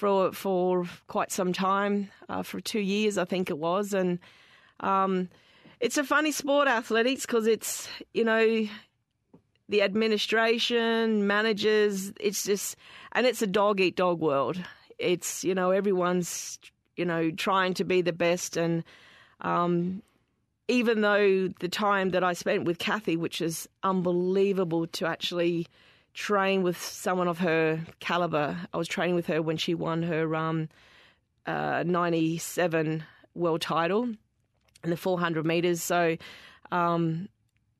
for for quite some time, uh, for two years, I think it was, and um, it's a funny sport, athletics, because it's you know the administration, managers. It's just, and it's a dog eat dog world. It's you know everyone's you know trying to be the best and um, even though the time that I spent with Cathy, which is unbelievable to actually train with someone of her caliber, I was training with her when she won her um, uh, 97 world title in the 400 meters. So, um,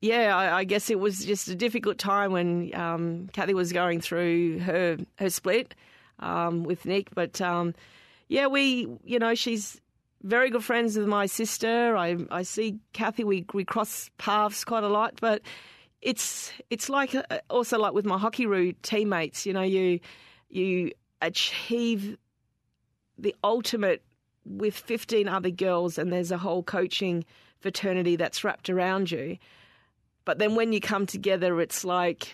yeah, I, I guess it was just a difficult time when um, Cathy was going through her her split um, with Nick. But um, yeah, we, you know, she's very good friends with my sister. I I see Cathy. We we cross paths quite a lot, but it's it's like uh, also like with my Hockeyroo teammates. You know, you you achieve the ultimate with 15 other girls and there's a whole coaching fraternity that's wrapped around you. But then when you come together, it's like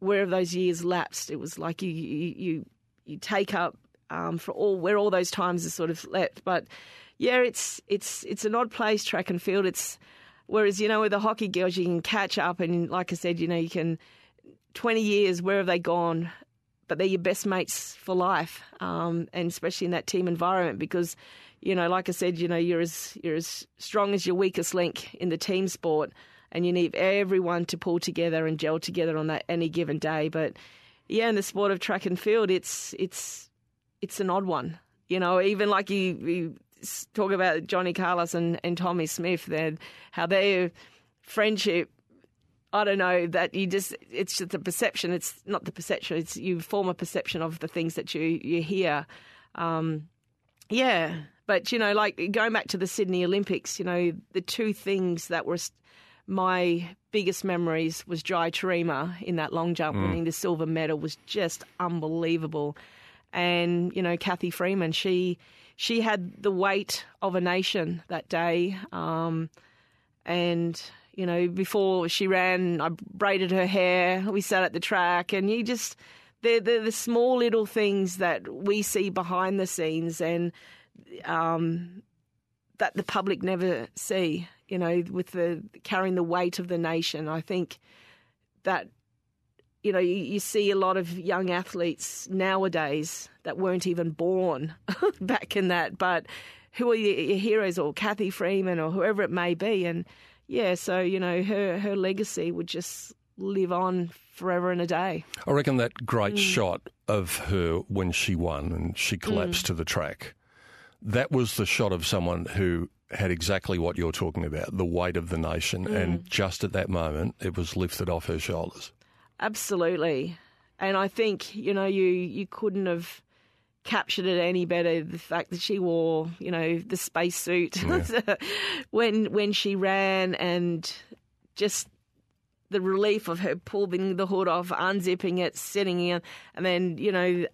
where have those years lapsed? It was like you you you, you take up um, for all where all those times are sort of left. But yeah, it's it's it's an odd place, track and field. It's whereas you know with the hockey girls you can catch up and like I said, you know you can twenty years where have they gone? But they're your best mates for life, um, and especially in that team environment because, you know, like I said, you know you're as you're as strong as your weakest link in the team sport, and you need everyone to pull together and gel together on that any given day. But yeah, in the sport of track and field, it's it's it's an odd one. You know, even like you, you talk about Johnny Carlos and, and Tommie Smith, then how their friendship. I don't know that you just it's just the perception. It's not the perception. It's you form a perception of the things that you you hear. Um, yeah, but you know, like going back to the Sydney Olympics, you know, the two things that were my biggest memories was Jai Taurima in that long jump, winning the silver medal was just unbelievable. And you know, Cathy Freeman, she she had the weight of a nation that day. Um, and you know, before she ran, I braided her hair. We sat at the track, and you just they're, they're the small little things that we see behind the scenes, and um, that the public never see. You know, with the carrying the weight of the nation. I think that you know you, you see a lot of young athletes nowadays that weren't even born back in that, but who are your, your heroes, or Cathy Freeman, or whoever it may be, and yeah, so you know her her legacy would just live on forever and a day. I reckon that great Mm. shot of her when she won and she collapsed to the track, that was the shot of someone who had exactly what you're talking about the weight of the nation. Mm. And just at that moment, it was lifted off her shoulders. Absolutely. And I think, you know, you, you couldn't have captured it any better. The fact that she wore, you know, the spacesuit when when she ran and just the relief of her pulling the hood off, unzipping it, sitting in, and then, you know,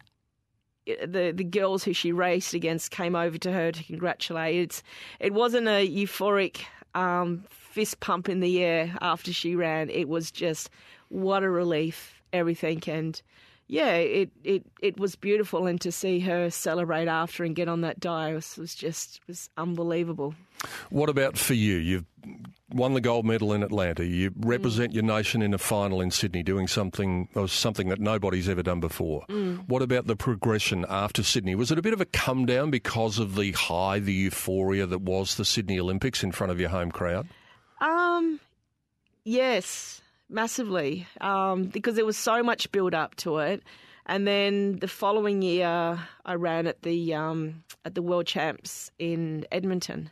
the the girls who she raced against came over to her to congratulate. It's it wasn't a euphoric um, fist pump in the air after she ran. It was just what a relief, everything, and yeah, it it it was beautiful, and to see her celebrate after and get on that die was, was just was unbelievable. What about for you? You've won the gold medal in Atlanta. You Mm. represent your nation in a final in Sydney, doing something or something that nobody's ever done before. Mm. What about the progression after Sydney? Was it a bit of a come down because of the high, the euphoria that was the Sydney Olympics in front of your home crowd? Um, Yes, massively, um, because there was so much build up to it. And then the following year, I ran at the um, at the World Champs in Edmonton.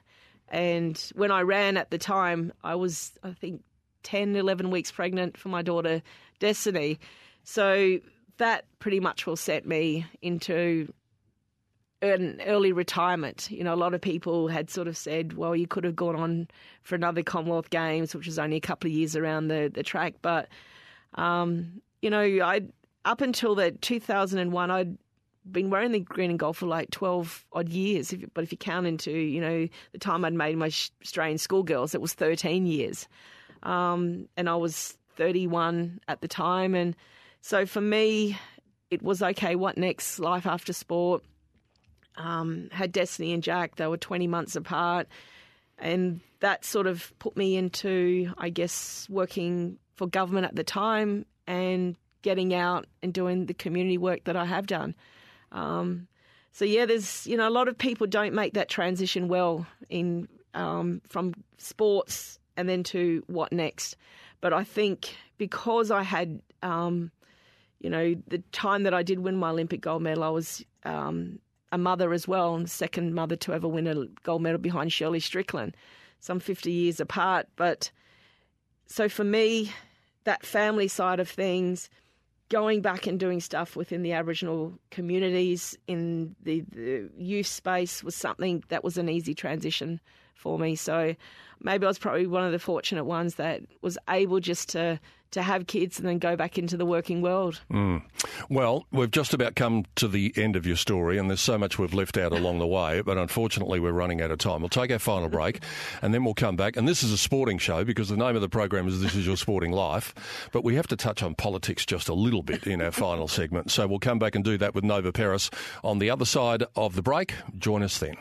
And when I ran at the time, I was, I think, 10, 11 weeks pregnant for my daughter, Destiny. So that pretty much will set me into an early retirement. You know, a lot of people had sort of said, well, you could have gone on for another Commonwealth Games, which was only a couple of years around the, the track. But, um, you know, I up until the 2001, I'd been wearing the green and gold for like 12 odd years. If, but if you count into, you know, the time I'd made my Australian schoolgirls, it was 13 years. Um, and I was 31 at the time. And so for me, it was okay, what next? Life after sport. Um, had Destiny and Jack, they were 20 months apart. And that sort of put me into, I guess, working for government at the time and getting out and doing the community work that I have done. Um, so yeah, there's you know a lot of people don't make that transition well in um, from sports and then to what next. But I think because I had um, you know the time that I did win my Olympic gold medal, I was um, a mother as well, and second mother to ever win a gold medal behind Shirley Strickland, some 50 years apart. But so for me, that family side of things going back and doing stuff within the Aboriginal communities in the, the youth space was something that was an easy transition for me. So maybe I was probably one of the fortunate ones that was able just to to have kids and then go back into the working world. Mm. Well, we've just about come to the end of your story, and there's so much we've left out along the way, but unfortunately, we're running out of time. We'll take our final break, and then we'll come back. And this is a sporting show because the name of the program is This Is Your Sporting Life, but we have to touch on politics just a little bit in our final segment. So we'll come back and do that with Nova Peris on the other side of the break. Join us then.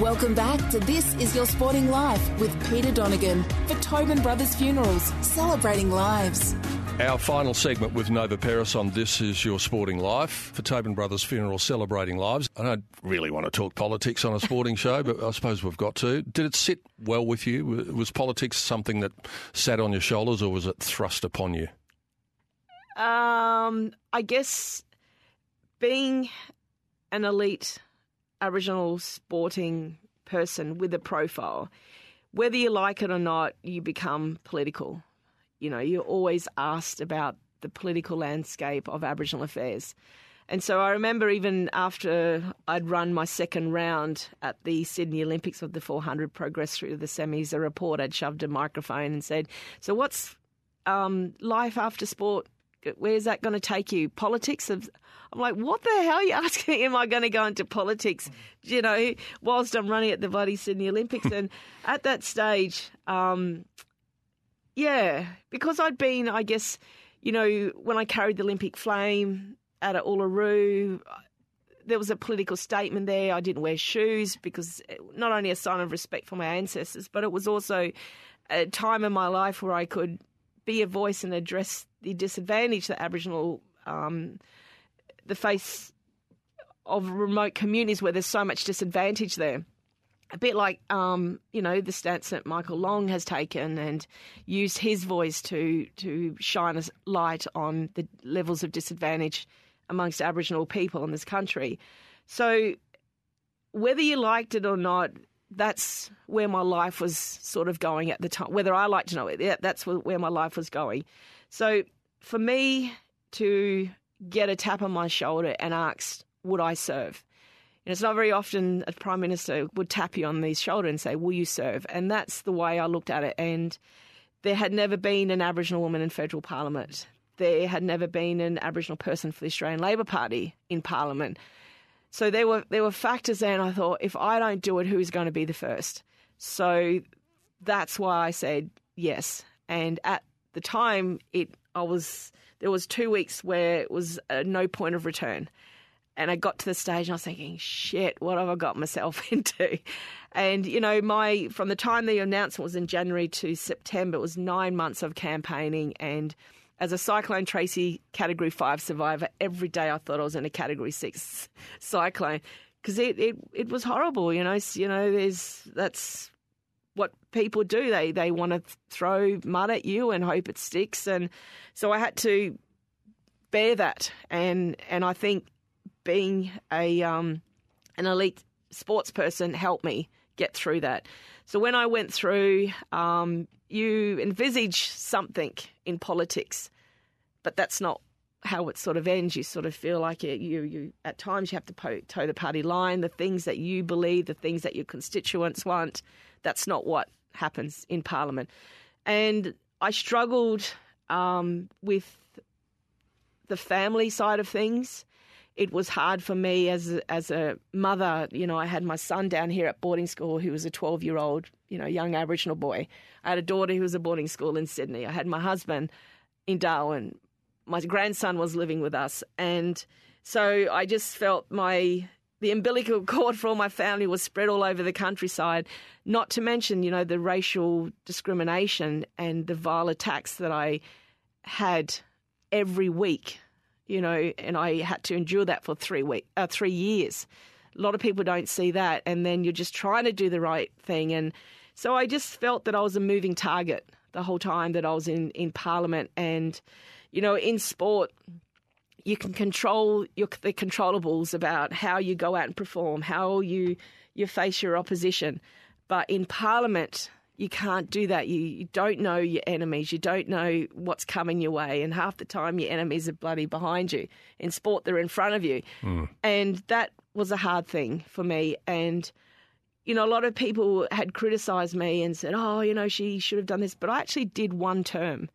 Welcome back to This Is Your Sporting Life with Peter Donegan for Tobin Brothers Funerals, celebrating lives. Our final segment with Nova Peris on This Is Your Sporting Life for Tobin Brothers Funeral Celebrating Lives. I don't really want to talk politics on a sporting show, but I suppose we've got to. Did it sit well with you? Was politics something that sat on your shoulders or was it thrust upon you? Um, I guess being an elite Aboriginal sporting person with a profile, whether you like it or not, you become political. You know, you're always asked about the political landscape of Aboriginal affairs. And so I remember even after I'd run my second round at the Sydney Olympics of the 400, progressed through the semis, a reporter had shoved a microphone and said, So what's um, life after sport? Where's that going to take you? Politics? I'm like, what the hell are you asking? Am I going to go into politics? You know, whilst I'm running at the bloody Sydney Olympics, and at that stage, um, yeah, because I'd been, I guess, you know, when I carried the Olympic flame out at Uluru, there was a political statement there. I didn't wear shoes because not only a sign of respect for my ancestors, but it was also a time in my life where I could be a voice and address the disadvantage that Aboriginal, um, the face of remote communities where there's so much disadvantage there. A bit like, um, you know, the stance that Michael Long has taken and used his voice to to shine a light on the levels of disadvantage amongst Aboriginal people in this country. So, whether you liked it or not, that's where my life was sort of going at the time. Whether I liked to know it, that's where my life was going. So for me to get a tap on my shoulder and ask, would I serve? And it's not very often a prime minister would tap you on the shoulder and say, "Will you serve?" And that's the way I looked at it. And there had never been an Aboriginal woman in federal parliament. There had never been an Aboriginal person for the Australian Labor Party in parliament. So there were there were factors there, and I thought, if I don't do it, who's going to be the first? So that's why I said yes. And at the time, it I was there was two weeks where it was uh, no point of return, and I got to the stage and I was thinking, shit, what have I got myself into? And you know, my from the time the announcement was in January to September, it was nine months of campaigning and as a Cyclone Tracy Category 5 survivor, every day I thought I was in a Category 6 cyclone because it, it, it was horrible, you know. You know, there's that's what people do. They they want to throw mud at you and hope it sticks. And so I had to bear that. And and I think being a um, an elite sports person helped me get through that. So when I went through, um, you envisage something in politics, but that's not how it sort of ends. You sort of feel like you, you, you at times you have to toe the party line, the things that you believe, the things that your constituents want. That's not what happens in Parliament. And I struggled um, with the family side of things. It was hard for me as a, as a mother. You know, I had my son down here at boarding school who was a 12 year old, you know, young Aboriginal boy. I had a daughter who was at boarding school in Sydney. I had my husband in Darwin. My grandson was living with us. And so I just felt my the umbilical cord for all my family was spread all over the countryside. Not to mention, you know, the racial discrimination and the vile attacks that I had every week. You know, and I had to endure that for three week, uh, three years. A lot of people don't see that, and then you're just trying to do the right thing, and so I just felt that I was a moving target the whole time that I was in in Parliament, and you know, in sport, you can control your, the controllables about how you go out and perform, how you you face your opposition. But in Parliament, you can't do that. You, you don't know your enemies. You don't know what's coming your way, and half the time your enemies are bloody behind you. In sport, they're in front of you, hmm. and that was a hard thing for me. And you know, a lot of people had criticised me and said, "Oh, you know, she should have done this," but I actually did one term.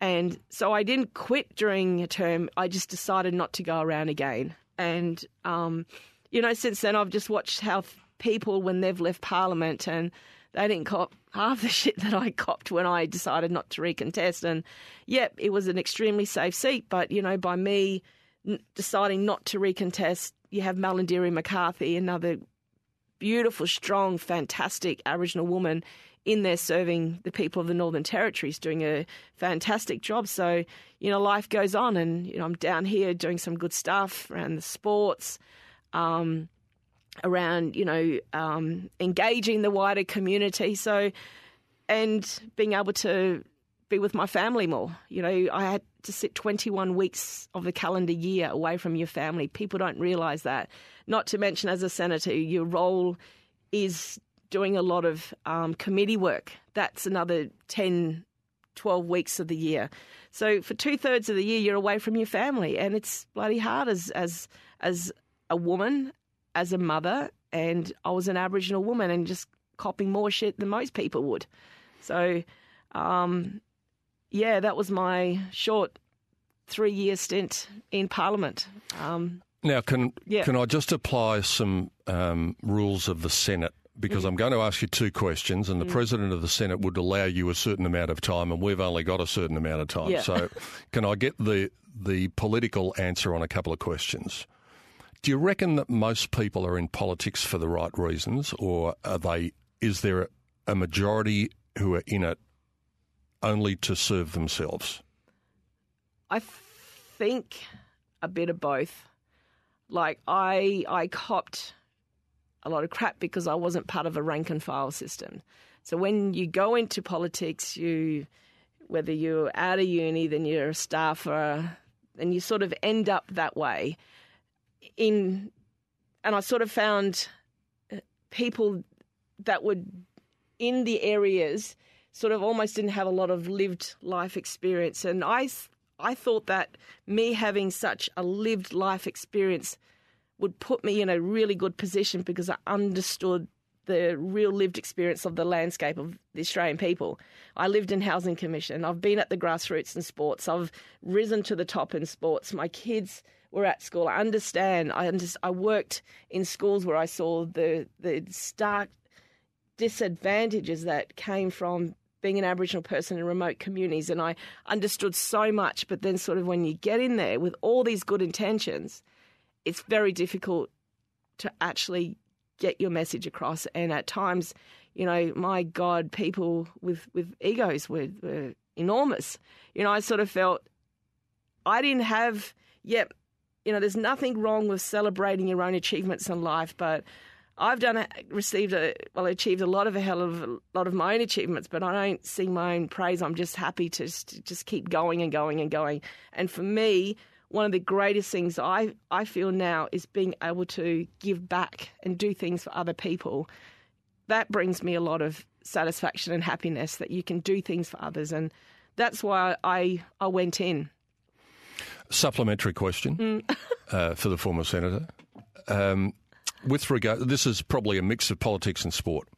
And so I didn't quit during a term. I just decided not to go around again. And, um, you know, since then I've just watched how people, when they've left Parliament and they didn't cop half the shit that I copped when I decided not to recontest. And, yep, it was an extremely safe seat. But, you know, by me deciding not to recontest, you have Malarndirri McCarthy, another beautiful, strong, fantastic Aboriginal woman in there serving the people of the Northern Territories, doing a fantastic job. So, you know, life goes on, and you know, I'm down here doing some good stuff around the sports, um, around you know, um, engaging the wider community. So, and being able to be with my family more. You know, I had to sit 21 weeks of the calendar year away from your family. People don't realise that. Not to mention, as a senator, your role is doing a lot of um, committee work. That's another 10, 12 weeks of the year. So for two thirds of the year, you're away from your family, and it's bloody hard as as as a woman, as a mother, and I was an Aboriginal woman, and just copping more shit than most people would. So, um, yeah, that was my short three year stint in Parliament. Um, Now, can Yeah. can I just apply some um, rules of the Senate? Because Mm. I'm going to ask you two questions, and the President of the Senate would allow you a certain amount of time, and we've only got a certain amount of time. Yeah. So, can I get the the political answer on a couple of questions? Do you reckon that most people are in politics for the right reasons, or are they? Is there a majority who are in it only to serve themselves? I think a bit of both. Like I, I copped a lot of crap because I wasn't part of a rank and file system. So when you go into politics, you, whether you're out of uni, then you're a staffer, and you sort of end up that way. In, and I sort of found uh, people that would in the areas sort of almost didn't have a lot of lived life experience and I I thought that me having such a lived life experience would put me in a really good position because I understood the real lived experience of the landscape of the Australian people. I lived in housing commission. I've been at the grassroots in sports. I've risen to the top in sports. My kids were at school. I understand. I understand. I worked in schools where I saw the the stark disadvantages that came from being an Aboriginal person in remote communities, and I understood so much. But then, sort of, when you get in there with all these good intentions, it's very difficult to actually get your message across. And at times, you know, my God, people with with egos were, were enormous. You know, I sort of felt I didn't have. Yep, you know, there's nothing wrong with celebrating your own achievements in life, but I've done a, received a well achieved a lot of a hell of a lot of my own achievements, but I don't sing my own praise. I'm just happy to just, just keep going and going and going. And for me, one of the greatest things I I feel now is being able to give back and do things for other people. That brings me a lot of satisfaction and happiness that you can do things for others, and that's why I I went in. Supplementary question Mm. uh, for the former senator. Um, with regard, this is probably a mix of politics and sport.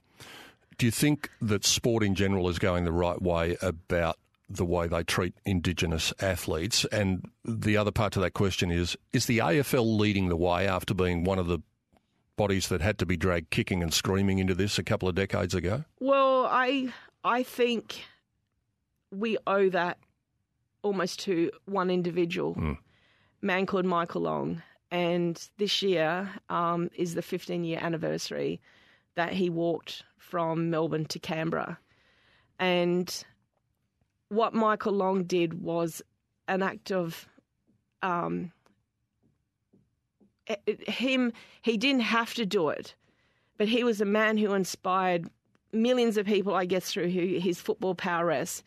Do you think that sport in general is going the right way about the way they treat Indigenous athletes? And the other part to that question is: Is the AFL leading the way after being one of the bodies that had to be dragged kicking and screaming into this a couple of decades ago? Well, I I think we owe that almost to one individual, man called Michael Long, and this year um, is the 15 year anniversary that he walked from Melbourne to Canberra, and what Michael Long did was an act of um, him. He didn't have to do it, but he was a man who inspired millions of people, I guess, through his football prowess.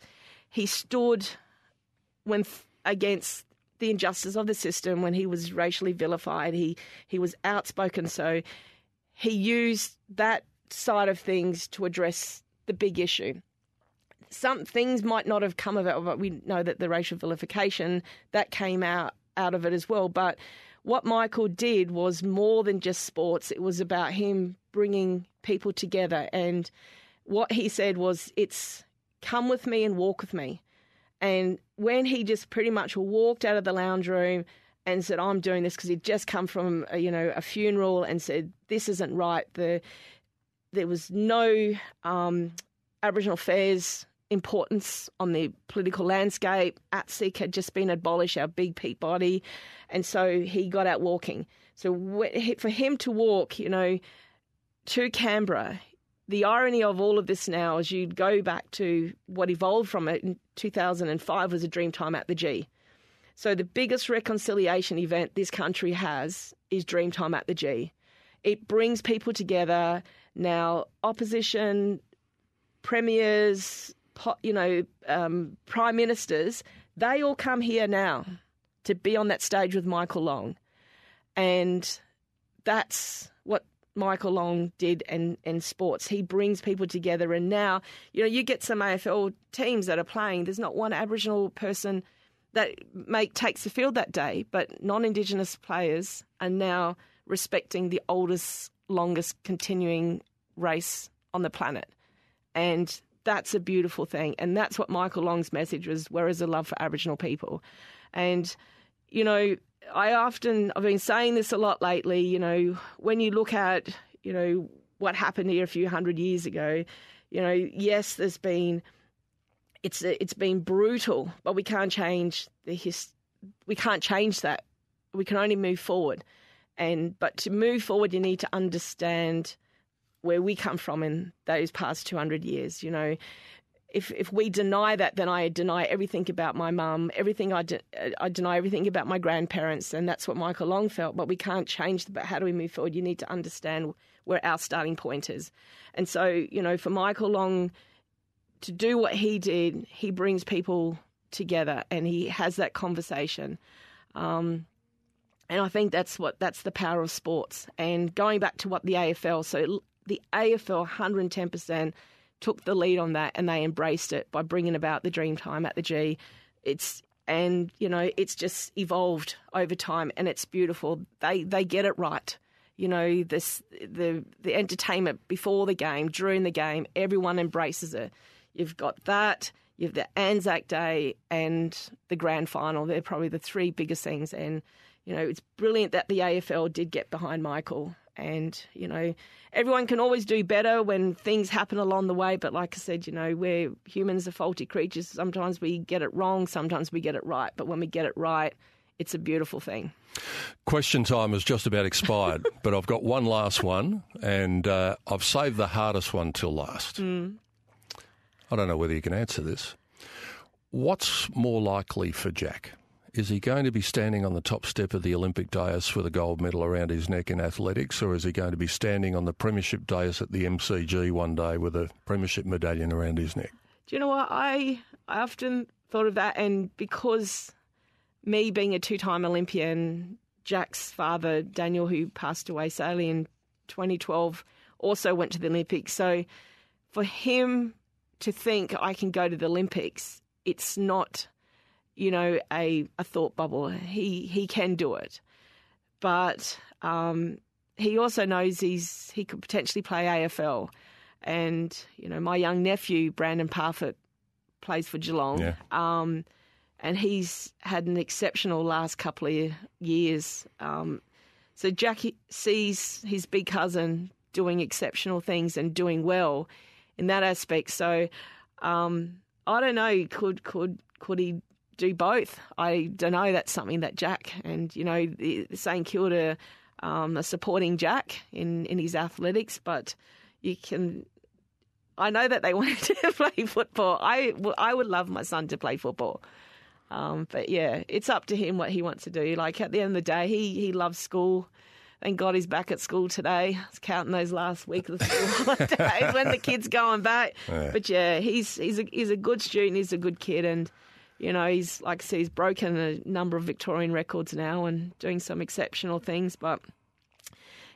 He stood when against the injustice of the system when he was racially vilified. He he was outspoken, so he used that side of things to address the big issue. Some things might not have come of it, but we know that the racial vilification that came out out of it as well. But what Michael did was more than just sports. It was about him bringing people together, and what he said was, "It's come with me and walk with me." And when he just pretty much walked out of the lounge room and said, "I'm doing this," because he'd just come from a, you know a funeral and said, "This isn't right." The there was no um, Aboriginal affairs importance on the political landscape. ATSIC had just been abolished, our big peak body, and so he got out walking. So for him to walk, you know, to Canberra, the irony of all of this now is you go back to what evolved from it in 2005 was a Dreamtime at the G. So the biggest reconciliation event this country has is Dreamtime at the G. It brings people together. Now, opposition, premiers, you know, um, prime ministers, they all come here now to be on that stage with Michael Long. And that's what Michael Long did in, in sports. He brings people together. And now, you know, you get some AFL teams that are playing, there's not one Aboriginal person that make takes the field that day, but non-Indigenous players are now respecting the oldest, longest continuing race on the planet, and that's a beautiful thing. And that's what Michael Long's message was: "Where is the love for Aboriginal people?" And you know, I often I've been saying this a lot lately. You know, when you look at you know what happened here a few hundred years ago, you know, yes, there's been it's it's been brutal, but we can't change the his, we can't change that. We can only move forward, and but to move forward, you need to understand where we come from in those past 200 years. You know, if if we deny that, then I deny everything about my mum, everything I, de- I deny everything about my grandparents, and that's what Michael Long felt. But we can't change. But how do we move forward? You need to understand where our starting point is, and so you know, for Michael Long to do what he did, he brings people together and he has that conversation. Um, and I think that's what that's the power of sports. And going back to what the AFL, so the AFL 110% took the lead on that and they embraced it by bringing about the Dreamtime at the G. It's and you know it's just evolved over time and it's beautiful. They they get it right. You know this the the entertainment before the game, during the game, everyone embraces it. You've got that. You've the Anzac Day and the grand final. They're probably the three biggest things. And you know it's brilliant that the AFL did get behind Michael. And you know everyone can always do better when things happen along the way. But like I said, you know we're humans are faulty creatures. Sometimes we get it wrong. Sometimes we get it right. But when we get it right, it's a beautiful thing. Question time has just about expired, but I've got one last one, and uh, I've saved the hardest one till last. I don't know whether you can answer this. What's more likely for Jack? Is he going to be standing on the top step of the Olympic dais with a gold medal around his neck in athletics, or is he going to be standing on the premiership dais at the MCG one day with a premiership medallion around his neck? Do you know what? I, I often thought of that, and because me being a two time Olympian, Jack's father, Daniel, who passed away sadly in 2012, also went to the Olympics. So for him to think I can go to the Olympics, it's not you know, a, a thought bubble. He he can do it, but um, he also knows he's he could potentially play AFL, and you know, my young nephew Brandan Parfitt plays for Geelong, Yeah. um, and he's had an exceptional last couple of years. Um, so Jackie sees his big cousin doing exceptional things and doing well in that aspect. So um, I don't know. Could could could he do both? I don't know. That's something that Jack and you know the, the St Kilda um, are supporting Jack in in his athletics, but you can. I know that they wanted to play football. I, I would love my son to play football. Um, but yeah, it's up to him what he wants to do. Like at the end of the day, he he loves school. Thank God he's back at school today. I was counting those last week of school holidays when the kids going back. But yeah, he's he's a he's a good student. He's a good kid, and you know he's like I said, he's broken a number of Victorian records now and doing some exceptional things. But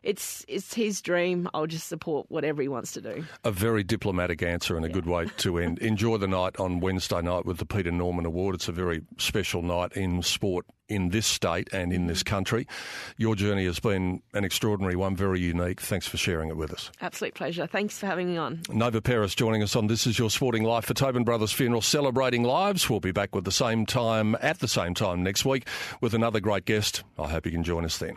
it's it's his dream. I'll just support whatever he wants to do. A very diplomatic answer and a good way to end. Enjoy the night on Wednesday night with the Peter Norman Award. It's a very special night in sport in this state and in this mm-hmm. country. Your journey has been an extraordinary one, very unique. Thanks for sharing it with us. Absolute pleasure. Thanks for having me on. Nova Peris joining us on This Is Your Sporting Life for Tobin Brothers Funeral, celebrating lives. We'll be back with the same time at the same time next week with another great guest. I hope you can join us then.